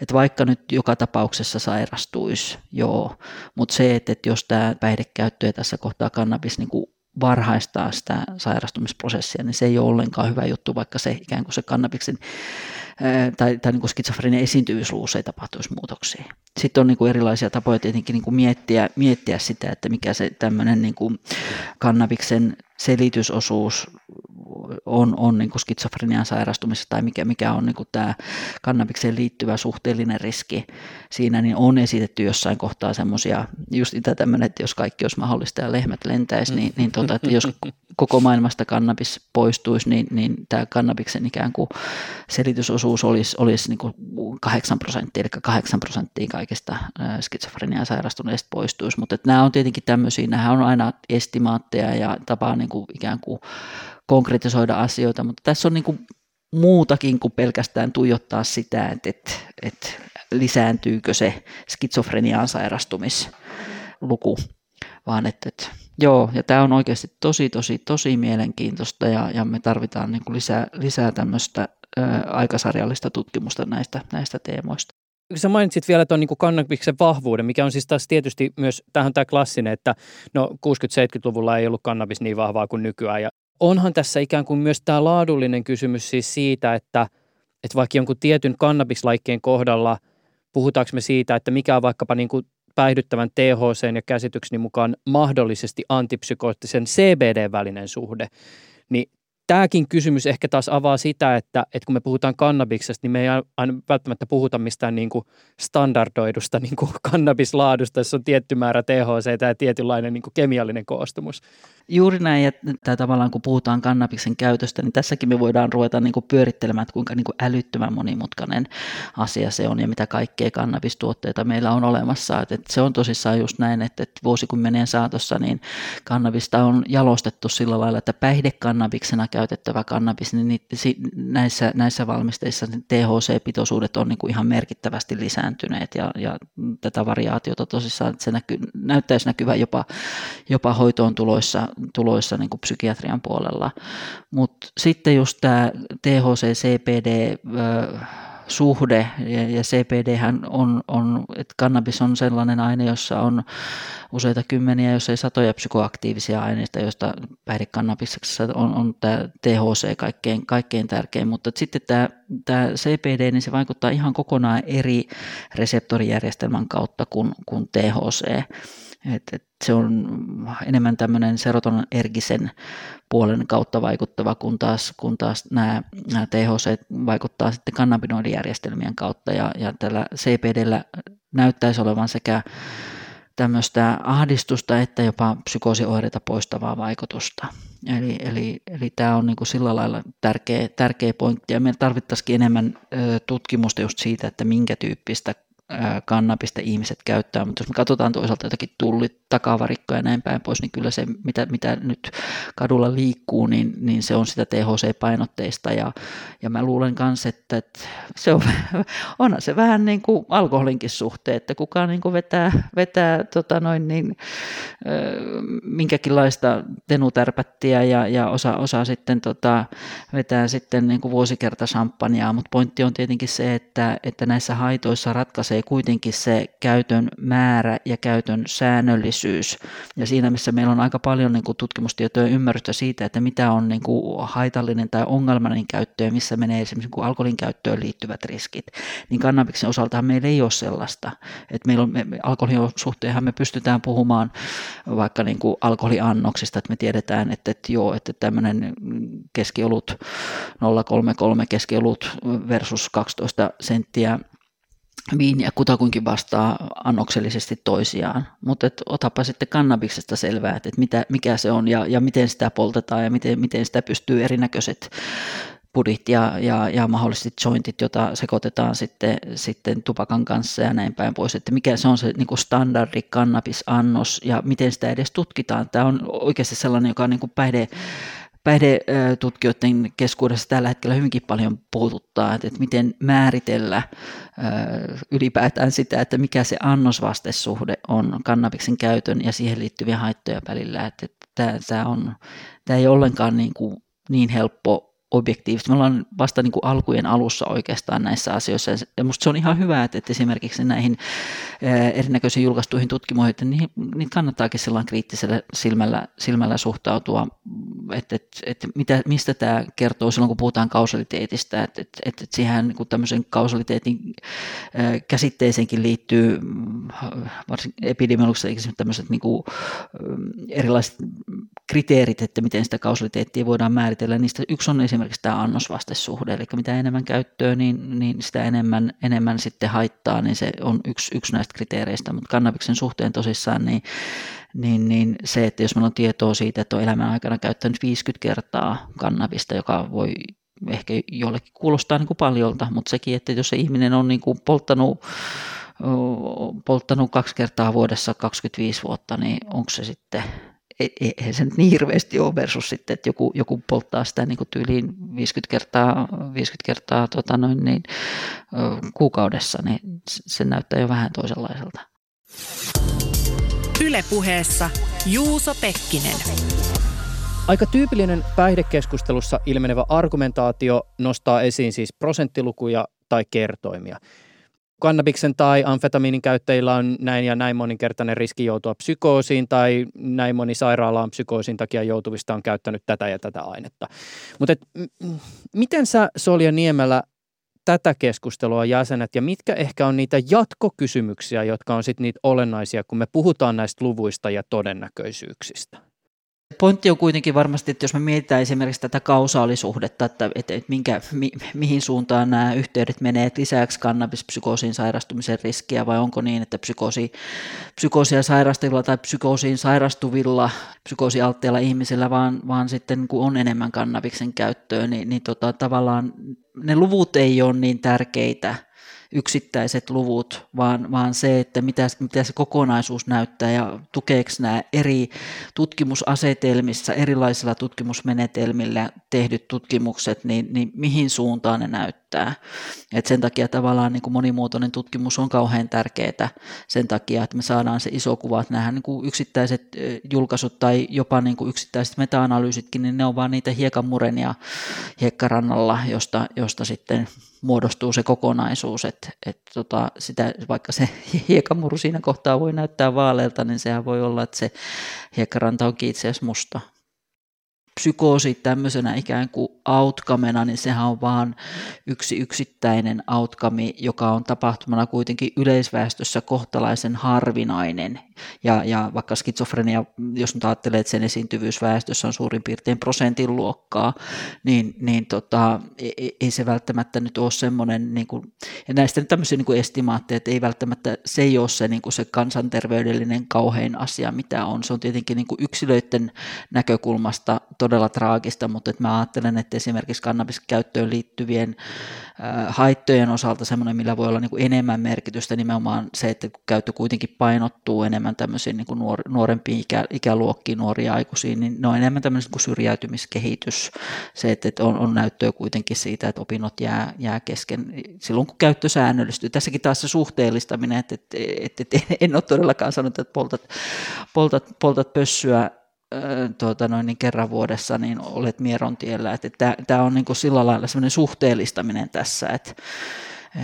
S4: että vaikka nyt joka tapauksessa sairastuisi, joo, mutta se, että, että jos tämä päihdekäyttö ja tässä kohtaa kannabis niin kuin varhaistaa sitä sairastumisprosessia, niin se ei ole ollenkaan hyvä juttu, vaikka se ikään kuin se kannabiksen tai, tai niin kuin skitsofrenia ei tapahtuisi muutoksia. Sitten on niin kuin erilaisia tapoja tietenkin niin kuin miettiä, miettiä sitä, että mikä se tämmöinen niin kuin kannabiksen selitysosuus on, on niin kuin skitsofrenian sairastumisessa tai mikä, mikä on niin kuin tämä kannabikseen liittyvä suhteellinen riski siinä, niin on esitetty jossain kohtaa semmoisia, just tämmöinen, että jos kaikki olisi mahdollista ja lehmät lentäisi, niin, niin tota, että jos koko maailmasta kannabis poistuisi, niin, niin tämä kannabiksen ikään kuin selitysosuus olisi, olisi niin kuin 8 prosenttia, eli 8 prosenttia kaikista skitsofreniaa sairastuneista poistuisi, mutta nämä on tietenkin tämmöisiä, nämä on aina estimaatteja ja tapaa niin kuin ikään kuin konkretisoida asioita, mutta tässä on niin kuin muutakin kuin pelkästään tuijottaa sitä, että, että, että lisääntyykö se skitsofreniaan sairastumisluku, vaan että, että joo, ja tämä on oikeasti tosi, tosi, tosi mielenkiintoista ja, ja me tarvitaan niin kuin lisää, lisää tämmöistä ää, aikasarjallista tutkimusta näistä, näistä teemoista.
S3: Sä mainitsit vielä tuon niin kannabiksen vahvuuden, mikä on siis taas tietysti myös, tähän tämä klassinen, että no 60-70-luvulla ei ollut kannabis niin vahvaa kuin nykyään. Ja onhan tässä ikään kuin myös tämä laadullinen kysymys siis siitä, että, että vaikka jonkun tietyn kannabislaikkeen kohdalla puhutaanko me siitä, että mikä on vaikkapa niin kuin päihdyttävän THC ja käsitykseni mukaan mahdollisesti antipsykoottisen CBD välinen suhde, niin tämäkin kysymys ehkä taas avaa sitä, että, että kun me puhutaan kannabiksesta, niin me ei aina välttämättä puhuta mistään niin kuin standardoidusta niin kuin kannabislaadusta, jossa on tietty määrä THC ja tietynlainen niin kuin kemiallinen koostumus.
S4: Juuri näin, ja tavallaan kun puhutaan kannabiksen käytöstä, niin tässäkin me voidaan ruveta niin kuin pyörittelemään, että kuinka niin kuin älyttömän monimutkainen asia se on ja mitä kaikkea kannabistuotteita meillä on olemassa. Että se on tosissaan just näin, että vuosikymmenien saatossa niin kannabista on jalostettu sillä lailla, että päihdekannabiksena käytettävä kannabis, niin näissä, näissä valmisteissa THC-pitoisuudet on niin kuin ihan merkittävästi lisääntyneet ja, ja tätä variaatiota tosissaan se näky, näyttäisi näkyvän jopa, jopa hoitoon tuloissa, tuloissa niin kuin psykiatrian puolella. Mutta sitten just tämä THC-CPD, suhde ja, ja CPD on, on, että kannabis on sellainen aine, jossa on useita kymmeniä, jos ei satoja psykoaktiivisia aineista, joista päihdekannabiksessa on, on tämä THC kaikkein, kaikkein tärkein, mutta sitten tämä, tämä CPD, niin se vaikuttaa ihan kokonaan eri reseptorijärjestelmän kautta kuin, kuin THC. Et, et se on enemmän tämmöinen serotonergisen puolen kautta vaikuttava, kun taas, kun taas nämä, nämä THC vaikuttaa sitten kannabinoidijärjestelmien kautta ja, ja tällä CPDllä näyttäisi olevan sekä tämmöistä ahdistusta että jopa psykoosioireita poistavaa vaikutusta. Eli, eli, eli tämä on niin sillä lailla tärkeä, tärkeä pointti ja me tarvittaisiin enemmän ö, tutkimusta just siitä, että minkä tyyppistä kannabista ihmiset käyttää, mutta jos me katsotaan toisaalta jotakin tullit, takavarikkoja ja näin päin pois, niin kyllä se, mitä, mitä nyt kadulla liikkuu, niin, niin se on sitä THC-painotteista ja, ja mä luulen myös, että, että se on, onhan se vähän niin kuin alkoholinkin suhteen, että kukaan niin kuin vetää, vetää tota noin niin, minkäkinlaista tenutärpättiä ja, ja osa, osa sitten tota, vetää sitten niin kuin vuosikerta champagnea, mutta pointti on tietenkin se, että, että näissä haitoissa ratkaisee kuitenkin se käytön määrä ja käytön säännöllisyys. Ja siinä, missä meillä on aika paljon niin kuin tutkimustietoja ja ymmärrystä siitä, että mitä on niin kuin haitallinen tai ongelmallinen käyttö ja missä menee esimerkiksi niin alkoholin käyttöön liittyvät riskit, niin kannabiksen osaltahan meillä ei ole sellaista. Että meillä on, me, alkoholin suhteenhan me pystytään puhumaan vaikka niin kuin alkoholiannoksista, että me tiedetään, että, että joo, että tämmöinen keskiolut 033 keskiolut versus 12 senttiä viiniä kutakuinkin vastaa annoksellisesti toisiaan. Mutta otapa sitten kannabiksesta selvää, että mitä, mikä se on ja, ja miten sitä poltetaan ja miten, miten sitä pystyy erinäköiset pudit ja, ja, ja mahdollisesti jointit, joita sekoitetaan sitten, sitten tupakan kanssa ja näin päin pois, että mikä se on se niin kuin standardi kannabisannos ja miten sitä edes tutkitaan. Tämä on oikeasti sellainen, joka on niin kuin päihde, päihdetutkijoiden keskuudessa tällä hetkellä hyvinkin paljon puhututtaa, että, että miten määritellä ylipäätään sitä, että mikä se annosvastesuhde on kannabiksen käytön ja siihen liittyviä haittoja välillä. Että, että tämä, tämä, on, tämä ei ollenkaan niin, kuin niin helppo objektiivisesti. Me ollaan vasta niin kuin alkujen alussa oikeastaan näissä asioissa. Ja musta se on ihan hyvä, että, että esimerkiksi näihin erinäköisiin julkaistuihin tutkimuihin, että niihin, niitä kannattaakin sellainen kriittisellä silmällä, silmällä suhtautua, että, että, että mitä, mistä tämä kertoo silloin, kun puhutaan kausaliteetista, että, että, että, siihen niin kuin tämmöisen kausaliteetin käsitteeseenkin liittyy varsin epidemiologisesti tämmöiset niin kuin, erilaiset kriteerit, että miten sitä kausaliteettia voidaan määritellä. Niistä yksi on esimerkiksi tämä annosvastesuhde, eli mitä enemmän käyttöä, niin, niin sitä enemmän, enemmän sitten haittaa, niin se on yksi, yksi näistä kriteereistä, mutta kannabiksen suhteen tosissaan, niin, niin, niin se, että jos meillä on tietoa siitä, että on elämän aikana käyttänyt 50 kertaa kannabista, joka voi ehkä jollekin kuulostaa niin kuin paljolta, mutta sekin, että jos se ihminen on niin kuin polttanut polttanut kaksi kertaa vuodessa 25 vuotta, niin onko se sitten eihän se nyt niin hirveästi ole versus sitten, että joku, joku polttaa sitä niin kuin tyyliin 50 kertaa, 50 kertaa tota noin, niin, kuukaudessa, niin se näyttää jo vähän toisenlaiselta.
S1: Ylepuheessa Juuso Pekkinen.
S3: Aika tyypillinen päihdekeskustelussa ilmenevä argumentaatio nostaa esiin siis prosenttilukuja tai kertoimia – kannabiksen tai amfetamiinin käyttäjillä on näin ja näin moninkertainen riski joutua psykoosiin tai näin moni sairaalaan psykoosin takia joutuvista on käyttänyt tätä ja tätä ainetta. Mutta m- miten sä Solja Niemelä tätä keskustelua jäsenet ja mitkä ehkä on niitä jatkokysymyksiä, jotka on sitten niitä olennaisia, kun me puhutaan näistä luvuista ja todennäköisyyksistä?
S4: Pointti on kuitenkin varmasti, että jos me mietitään esimerkiksi tätä kausaalisuhdetta, että, että, että minkä, mi, mihin suuntaan nämä yhteydet menee, että lisääkö kannabispsykoosiin sairastumisen riskiä vai onko niin, että psykoosi, psykoosia sairastavilla tai psykoosiin sairastuvilla psykoosialtteilla ihmisillä vaan, vaan sitten kun on enemmän kannabiksen käyttöä, niin, niin tota, tavallaan ne luvut ei ole niin tärkeitä yksittäiset luvut, vaan, vaan se, että mitä, mitä se kokonaisuus näyttää ja tukeeko nämä eri tutkimusasetelmissa, erilaisilla tutkimusmenetelmillä tehdyt tutkimukset, niin, niin mihin suuntaan ne näyttää. Et sen takia tavallaan niin kuin monimuotoinen tutkimus on kauhean tärkeää sen takia, että me saadaan se iso kuva, että nämä niin yksittäiset julkaisut tai jopa niin kuin yksittäiset meta-analyysitkin, niin ne on vaan niitä hiekanmurenia hiekkarannalla, josta, josta sitten muodostuu se kokonaisuus, että, että tota, sitä, vaikka se hiekamuru siinä kohtaa voi näyttää vaaleelta, niin sehän voi olla, että se hiekkaranta onkin itse asiassa musta psykoosi tämmöisenä ikään kuin outcomena, niin sehän on vaan yksi yksittäinen outcome, joka on tapahtumana kuitenkin yleisväestössä kohtalaisen harvinainen. Ja, ja vaikka skitsofrenia, jos nyt ajattelee, että sen esiintyvyys väestössä on suurin piirtein prosentin luokkaa, niin, niin tota, ei, ei se välttämättä nyt ole semmoinen, niin kuin, ja näistä nyt tämmöisiä niin kuin estimaatteja, että ei välttämättä, se ei ole se, niin kuin se kansanterveydellinen kauhein asia, mitä on. Se on tietenkin niin kuin yksilöiden näkökulmasta todella traagista, mutta että mä ajattelen, että esimerkiksi kannabiskäyttöön liittyvien haittojen osalta semmoinen, millä voi olla niin kuin enemmän merkitystä, nimenomaan se, että käyttö kuitenkin painottuu enemmän tämmöisiin niin kuin nuor, nuorempiin ikä, ikäluokkiin, nuoria aikuisiin, niin ne on enemmän tämmöinen niin syrjäytymiskehitys. Se, että on, on näyttöä kuitenkin siitä, että opinnot jää, jää kesken silloin, kun käyttö säännöllistyy. Tässäkin taas se suhteellistaminen, että, että, että, että en ole todellakaan sanonut, että poltat, poltat, poltat pössyä tuota noin, niin kerran vuodessa, niin olet mieron tiellä. Että tämä on niin kuin sillä lailla semmoinen suhteellistaminen tässä, että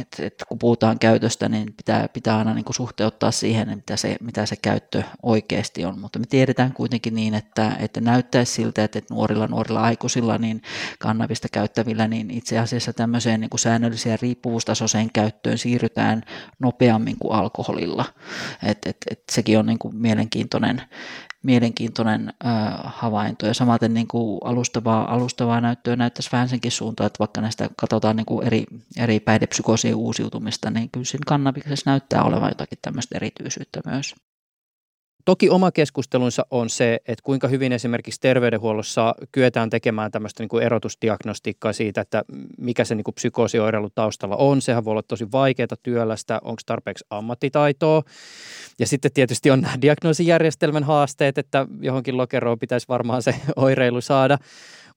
S4: et, et kun puhutaan käytöstä, niin pitää, pitää aina niin kuin suhteuttaa siihen, mitä se, mitä se käyttö oikeasti on. Mutta me tiedetään kuitenkin niin, että, että näyttäisi siltä, että nuorilla nuorilla aikuisilla, niin kannabista käyttävillä, niin itse asiassa tämmöiseen niin kuin säännölliseen riippuvuustasoiseen käyttöön siirrytään nopeammin kuin alkoholilla. Et, et, et sekin on niin kuin mielenkiintoinen, mielenkiintoinen äh, havainto. Ja samaten niin kuin alustavaa, alustavaa näyttöä näyttäisi vähän senkin suuntaan, että vaikka näistä katsotaan niin kuin eri, eri päihdepsykoosien uusiutumista, niin kyllä siinä kannabiksessa näyttää olevan jotakin tämmöistä erityisyyttä myös.
S3: Toki oma keskustelunsa on se, että kuinka hyvin esimerkiksi terveydenhuollossa kyetään tekemään tämmöistä niin kuin erotusdiagnostiikkaa siitä, että mikä se niin kuin psykoosioireilu taustalla on. Sehän voi olla tosi vaikeaa työlästä, onko tarpeeksi ammattitaitoa. Ja sitten tietysti on nämä diagnoosijärjestelmän haasteet, että johonkin lokeroon pitäisi varmaan se oireilu saada.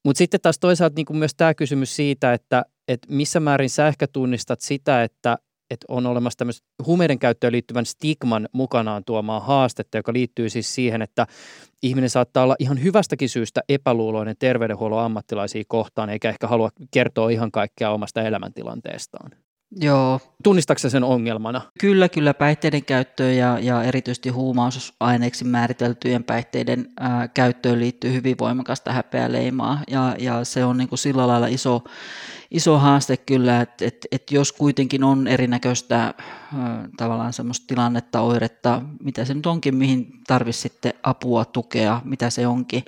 S3: Mutta sitten taas toisaalta niin kuin myös tämä kysymys siitä, että, että missä määrin sä ehkä tunnistat sitä, että että on olemassa tämmöistä huumeiden käyttöön liittyvän stigman mukanaan tuomaa haastetta, joka liittyy siis siihen, että ihminen saattaa olla ihan hyvästäkin syystä epäluuloinen terveydenhuollon ammattilaisia kohtaan, eikä ehkä halua kertoa ihan kaikkea omasta elämäntilanteestaan.
S4: Joo.
S3: Tunnistatko sen ongelmana?
S4: Kyllä, kyllä päihteiden käyttöön ja, ja erityisesti huumausaineeksi määriteltyjen päihteiden ää, käyttöön liittyy hyvin voimakasta häpeäleimaa ja, ja se on niin kuin sillä lailla iso, iso haaste kyllä, että et, et jos kuitenkin on erinäköistä tavallaan semmoista tilannetta, oiretta, mitä se nyt onkin, mihin tarvitsisi sitten apua, tukea, mitä se onkin,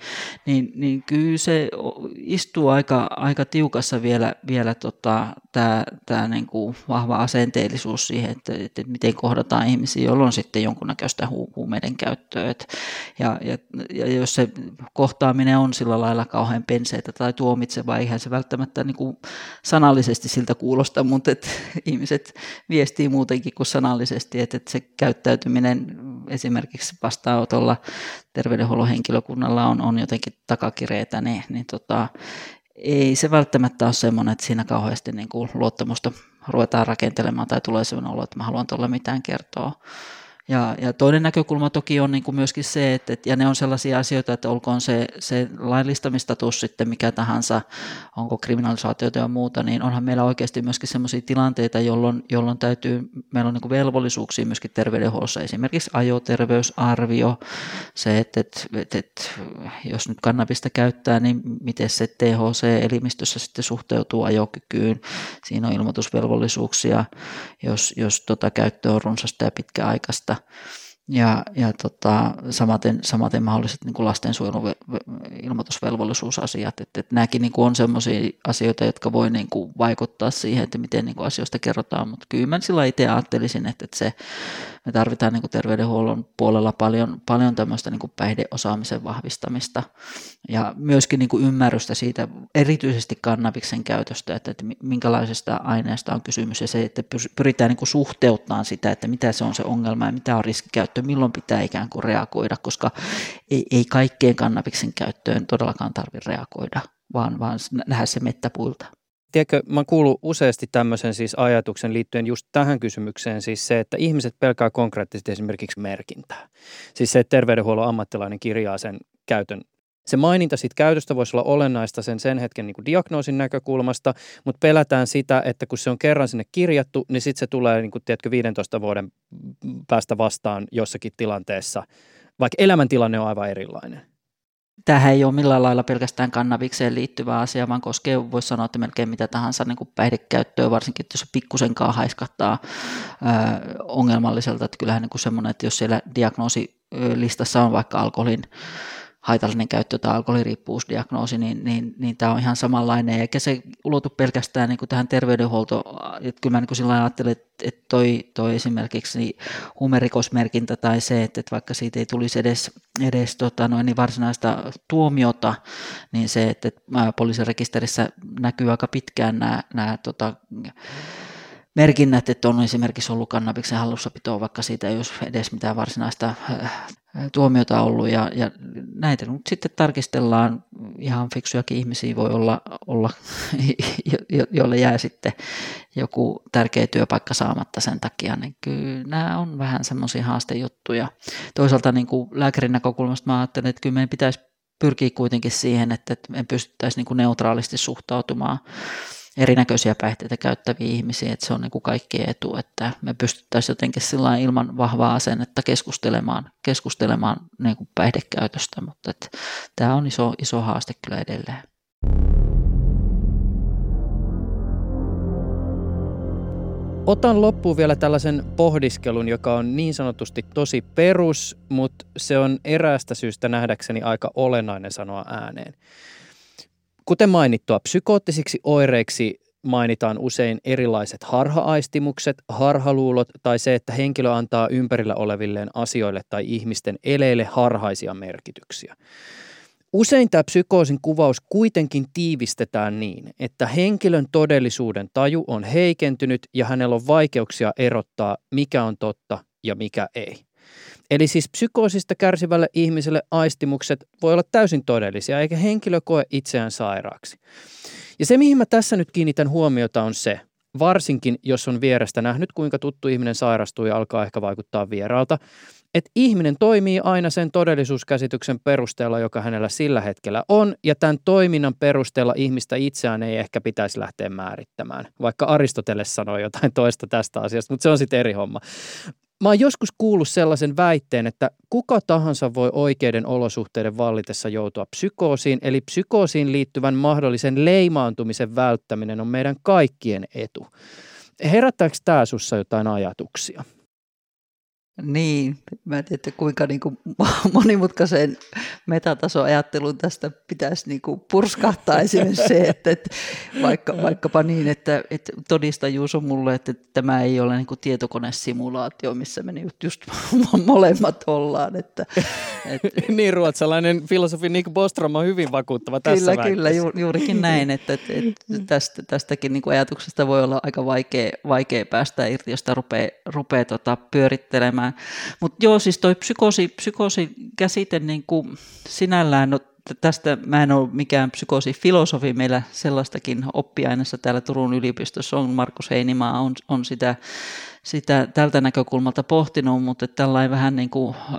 S4: niin, niin kyllä se istuu aika, aika tiukassa vielä, vielä tota, tämä tää niinku vahva asenteellisuus siihen, että, että miten kohdataan ihmisiä, joilla on sitten jonkunnäköistä huumeiden käyttöä. Et, ja, ja, ja jos se kohtaaminen on sillä lailla kauhean penseitä tai tuomitseva, eihän se välttämättä niinku sanallisesti siltä kuulosta, mutta et ihmiset viestii muutenkin kuin sanallisesti, että, että se käyttäytyminen esimerkiksi vastaanotolla terveydenhuollon henkilökunnalla on, on jotenkin takakireitä, niin, niin tota, ei se välttämättä ole semmoinen, että siinä kauheasti niin kuin luottamusta ruvetaan rakentelemaan tai tulee sellainen olo, että mä haluan tuolla mitään kertoa. Ja, ja toinen näkökulma toki on niin kuin myöskin se, että, ja ne on sellaisia asioita, että olkoon se, se laillistamistatus sitten mikä tahansa, onko kriminalisaatiota ja muuta, niin onhan meillä oikeasti myöskin sellaisia tilanteita, jolloin, jolloin täytyy, meillä on niin kuin velvollisuuksia myöskin terveydenhuollossa, esimerkiksi ajoterveysarvio, se, että, että, että, että jos nyt kannabista käyttää, niin miten se THC-elimistössä sitten suhteutuu ajokykyyn, siinä on ilmoitusvelvollisuuksuuksia, jos, jos tota käyttö on runsasta ja pitkäaikaista, ja, ja tota, samaten, samaten mahdolliset niin lastensuojelun ilmoitusvelvollisuusasiat. Että, että nämäkin niin on sellaisia asioita, jotka voi niin kuin vaikuttaa siihen, että miten niin kuin asioista kerrotaan. Mutta kyllä mä sillä itse ajattelisin, että, että se, me tarvitaan niin kuin terveydenhuollon puolella paljon, paljon tämmöistä niin kuin päihdeosaamisen vahvistamista ja myöskin niin kuin ymmärrystä siitä, erityisesti kannabiksen käytöstä, että, että minkälaisesta aineesta on kysymys ja se, että pyritään niin kuin suhteuttamaan sitä, että mitä se on se ongelma ja mitä on riskikäyttö, milloin pitää ikään kuin reagoida, koska ei, ei kaikkeen kannabiksen käyttöön todellakaan tarvitse reagoida, vaan, vaan nähdä se mettäpuilta.
S3: Tiedätkö, mä kuullut useasti tämmöisen siis ajatuksen liittyen just tähän kysymykseen, siis se, että ihmiset pelkää konkreettisesti esimerkiksi merkintää. Siis se, että terveydenhuollon ammattilainen kirjaa sen käytön se maininta siitä käytöstä voisi olla olennaista sen sen hetken niin kuin diagnoosin näkökulmasta, mutta pelätään sitä, että kun se on kerran sinne kirjattu, niin sitten se tulee niin kuin, tiedätkö, 15 vuoden päästä vastaan jossakin tilanteessa, vaikka elämäntilanne on aivan erilainen.
S4: Tähän ei ole millään lailla pelkästään kannabikseen liittyvä asia, vaan koskee, voisi sanoa, että melkein mitä tahansa niin kuin päihdekäyttöä, varsinkin jos pikkusenkaan haiskahtaa ää, ongelmalliselta. Että kyllähän niin kuin semmoinen, että jos siellä diagnoosilistassa on vaikka alkoholin haitallinen käyttö tai alkoholiriippuvuusdiagnoosi, niin, niin, niin tämä on ihan samanlainen, eikä se ulotu pelkästään niin kuin tähän terveydenhuoltoon, että kyllä mä niin kuin ajattelen, että, että toi, toi esimerkiksi niin huumerikosmerkintä tai se, että, että vaikka siitä ei tulisi edes, edes tota, noin, niin varsinaista tuomiota, niin se, että, että poliisirekisterissä näkyy aika pitkään nämä, nämä tota, merkinnät, että on esimerkiksi ollut kannabiksen hallussapitoa, vaikka siitä ei olisi edes mitään varsinaista äh, tuomiota ollut. Ja, ja näitä nyt sitten tarkistellaan, ihan fiksujakin ihmisiä voi olla, olla jo, joille jää sitten joku tärkeä työpaikka saamatta sen takia, niin kyllä nämä on vähän semmoisia haastejuttuja. Toisaalta niin kuin lääkärin näkökulmasta mä ajattelen, että kyllä meidän pitäisi pyrkiä kuitenkin siihen, että me pystyttäisiin niin kuin neutraalisti suhtautumaan erinäköisiä päihteitä käyttäviä ihmisiä, että se on niin kuin kaikkien etu, että me pystyttäisiin jotenkin ilman vahvaa asennetta keskustelemaan, keskustelemaan niin kuin päihdekäytöstä, mutta että tämä on iso, iso haaste kyllä edelleen.
S3: Otan loppuun vielä tällaisen pohdiskelun, joka on niin sanotusti tosi perus, mutta se on eräästä syystä nähdäkseni aika olennainen sanoa ääneen. Kuten mainittua, psykoottisiksi oireiksi mainitaan usein erilaiset harhaaistimukset, harhaluulot tai se, että henkilö antaa ympärillä olevilleen asioille tai ihmisten eleille harhaisia merkityksiä. Usein tämä psykoosin kuvaus kuitenkin tiivistetään niin, että henkilön todellisuuden taju on heikentynyt ja hänellä on vaikeuksia erottaa, mikä on totta ja mikä ei. Eli siis psykoosista kärsivälle ihmiselle aistimukset voi olla täysin todellisia, eikä henkilö koe itseään sairaaksi. Ja se, mihin mä tässä nyt kiinnitän huomiota, on se, varsinkin jos on vierestä nähnyt, kuinka tuttu ihminen sairastuu ja alkaa ehkä vaikuttaa vieraalta, että ihminen toimii aina sen todellisuuskäsityksen perusteella, joka hänellä sillä hetkellä on, ja tämän toiminnan perusteella ihmistä itseään ei ehkä pitäisi lähteä määrittämään, vaikka Aristoteles sanoi jotain toista tästä asiasta, mutta se on sitten eri homma. Mä oon joskus kuullut sellaisen väitteen, että kuka tahansa voi oikeiden olosuhteiden vallitessa joutua psykoosiin, eli psykoosiin liittyvän mahdollisen leimaantumisen välttäminen on meidän kaikkien etu. Herättääkö tämä sussa jotain ajatuksia?
S4: Niin, mä en tiedä, kuinka niin kuin monimutkaiseen metatasoajatteluun tästä pitäisi niin kuin purskahtaa esimerkiksi se, että, että vaikka, vaikkapa niin, että, että todistajuus on mulle, että tämä ei ole niin kuin tietokonesimulaatio, missä me just, just molemmat ollaan. Että,
S3: että, niin, ruotsalainen filosofi Nick Bostrom on hyvin vakuuttava tässä
S4: Kyllä, väitteessä. kyllä, ju, juurikin näin, että, että, että tästä, tästäkin niin kuin ajatuksesta voi olla aika vaikea, vaikea päästä irti, jos sitä rupeaa, rupeaa tota, pyörittelemään mitään. Mutta joo, siis toi psykoosi, psykoosi käsite niin kuin sinällään, no tästä mä en ole mikään psykoosifilosofi, meillä sellaistakin oppiaineessa täällä Turun yliopistossa on, Markus Heinimaa on, on sitä, sitä tältä näkökulmalta pohtinut, mutta tällainen vähän niin kuin, ö,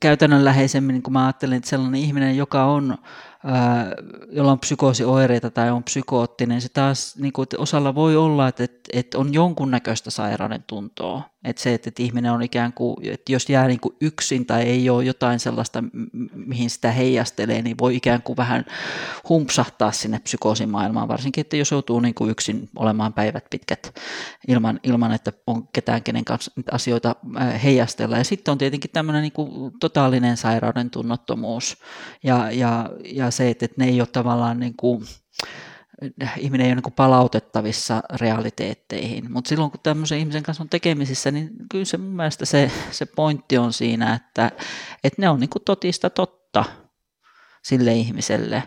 S4: käytännönläheisemmin, niin kuin mä ajattelin, että sellainen ihminen, joka on jolla on psykoosioireita tai on psykoottinen, se taas niin kuin, että osalla voi olla, että, että on jonkunnäköistä sairauden tuntoa. Että se, että, että ihminen on ikään kuin, että jos jää niin kuin yksin tai ei ole jotain sellaista, mihin sitä heijastelee, niin voi ikään kuin vähän humpsahtaa sinne psykoosimaailmaan, varsinkin, että jos joutuu niin kuin yksin olemaan päivät pitkät ilman, ilman, että on ketään, kenen kanssa asioita heijastella. Ja sitten on tietenkin tämmöinen niin kuin totaalinen sairauden tunnottomuus ja, ja, ja se, että, että ne ei ole tavallaan niin kuin, ihminen ei ole niin palautettavissa realiteetteihin. Mutta silloin kun tämmöisen ihmisen kanssa on tekemisissä, niin kyllä se mun mielestä se, se pointti on siinä, että, että ne on niin kuin totista totta sille ihmiselle.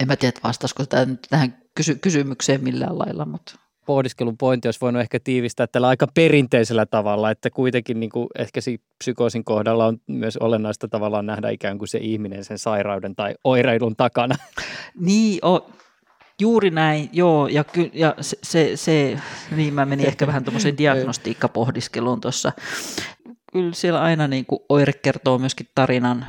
S4: En mä tiedä, vastaisiko tähän kysy- kysymykseen millään lailla, mutta
S3: pohdiskelun pointti olisi voinut ehkä tiivistää tällä aika perinteisellä tavalla, että kuitenkin niin kuin ehkä psykoosin kohdalla on myös olennaista tavallaan nähdä ikään kuin se ihminen sen sairauden tai oireilun takana.
S4: Niin, o, juuri näin, joo, ja, ky, ja se, se, se, niin mä menin ehkä vähän tuommoiseen diagnostiikkapohdiskeluun tuossa. Kyllä siellä aina niin kuin oire kertoo myöskin tarinan,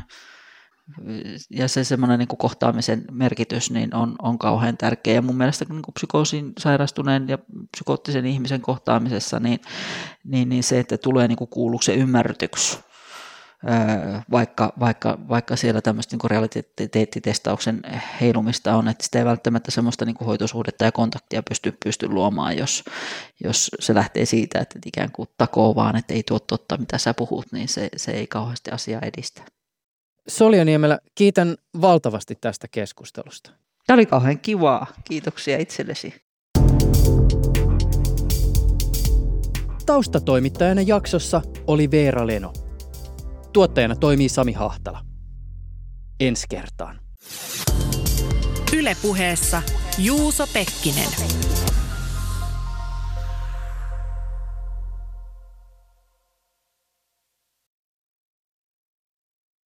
S4: ja se semmoinen niin kohtaamisen merkitys niin on, on kauhean tärkeä. Ja mun mielestä niin kuin psykoosin sairastuneen ja psykoottisen ihmisen kohtaamisessa, niin, niin, niin se, että tulee niin kuulluksi ja ymmärrytyksi, vaikka, vaikka, vaikka siellä tämmöistä niin realiteettitestauksen heilumista on, että sitä ei välttämättä semmoista niin hoitosuhdetta ja kontaktia pysty, pysty luomaan, jos, jos se lähtee siitä, että ikään kuin takoo vaan, että ei tuo totta, mitä sä puhut, niin se, se ei kauheasti asiaa edistä.
S3: Soljaniemelä, kiitän valtavasti tästä keskustelusta.
S4: Tämä oli kauhean kivaa. Kiitoksia itsellesi.
S3: Taustatoimittajana jaksossa oli Veera Leno. Tuottajana toimii Sami Hahtala. Ensi kertaan.
S1: Ylepuheessa Juuso Pekkinen.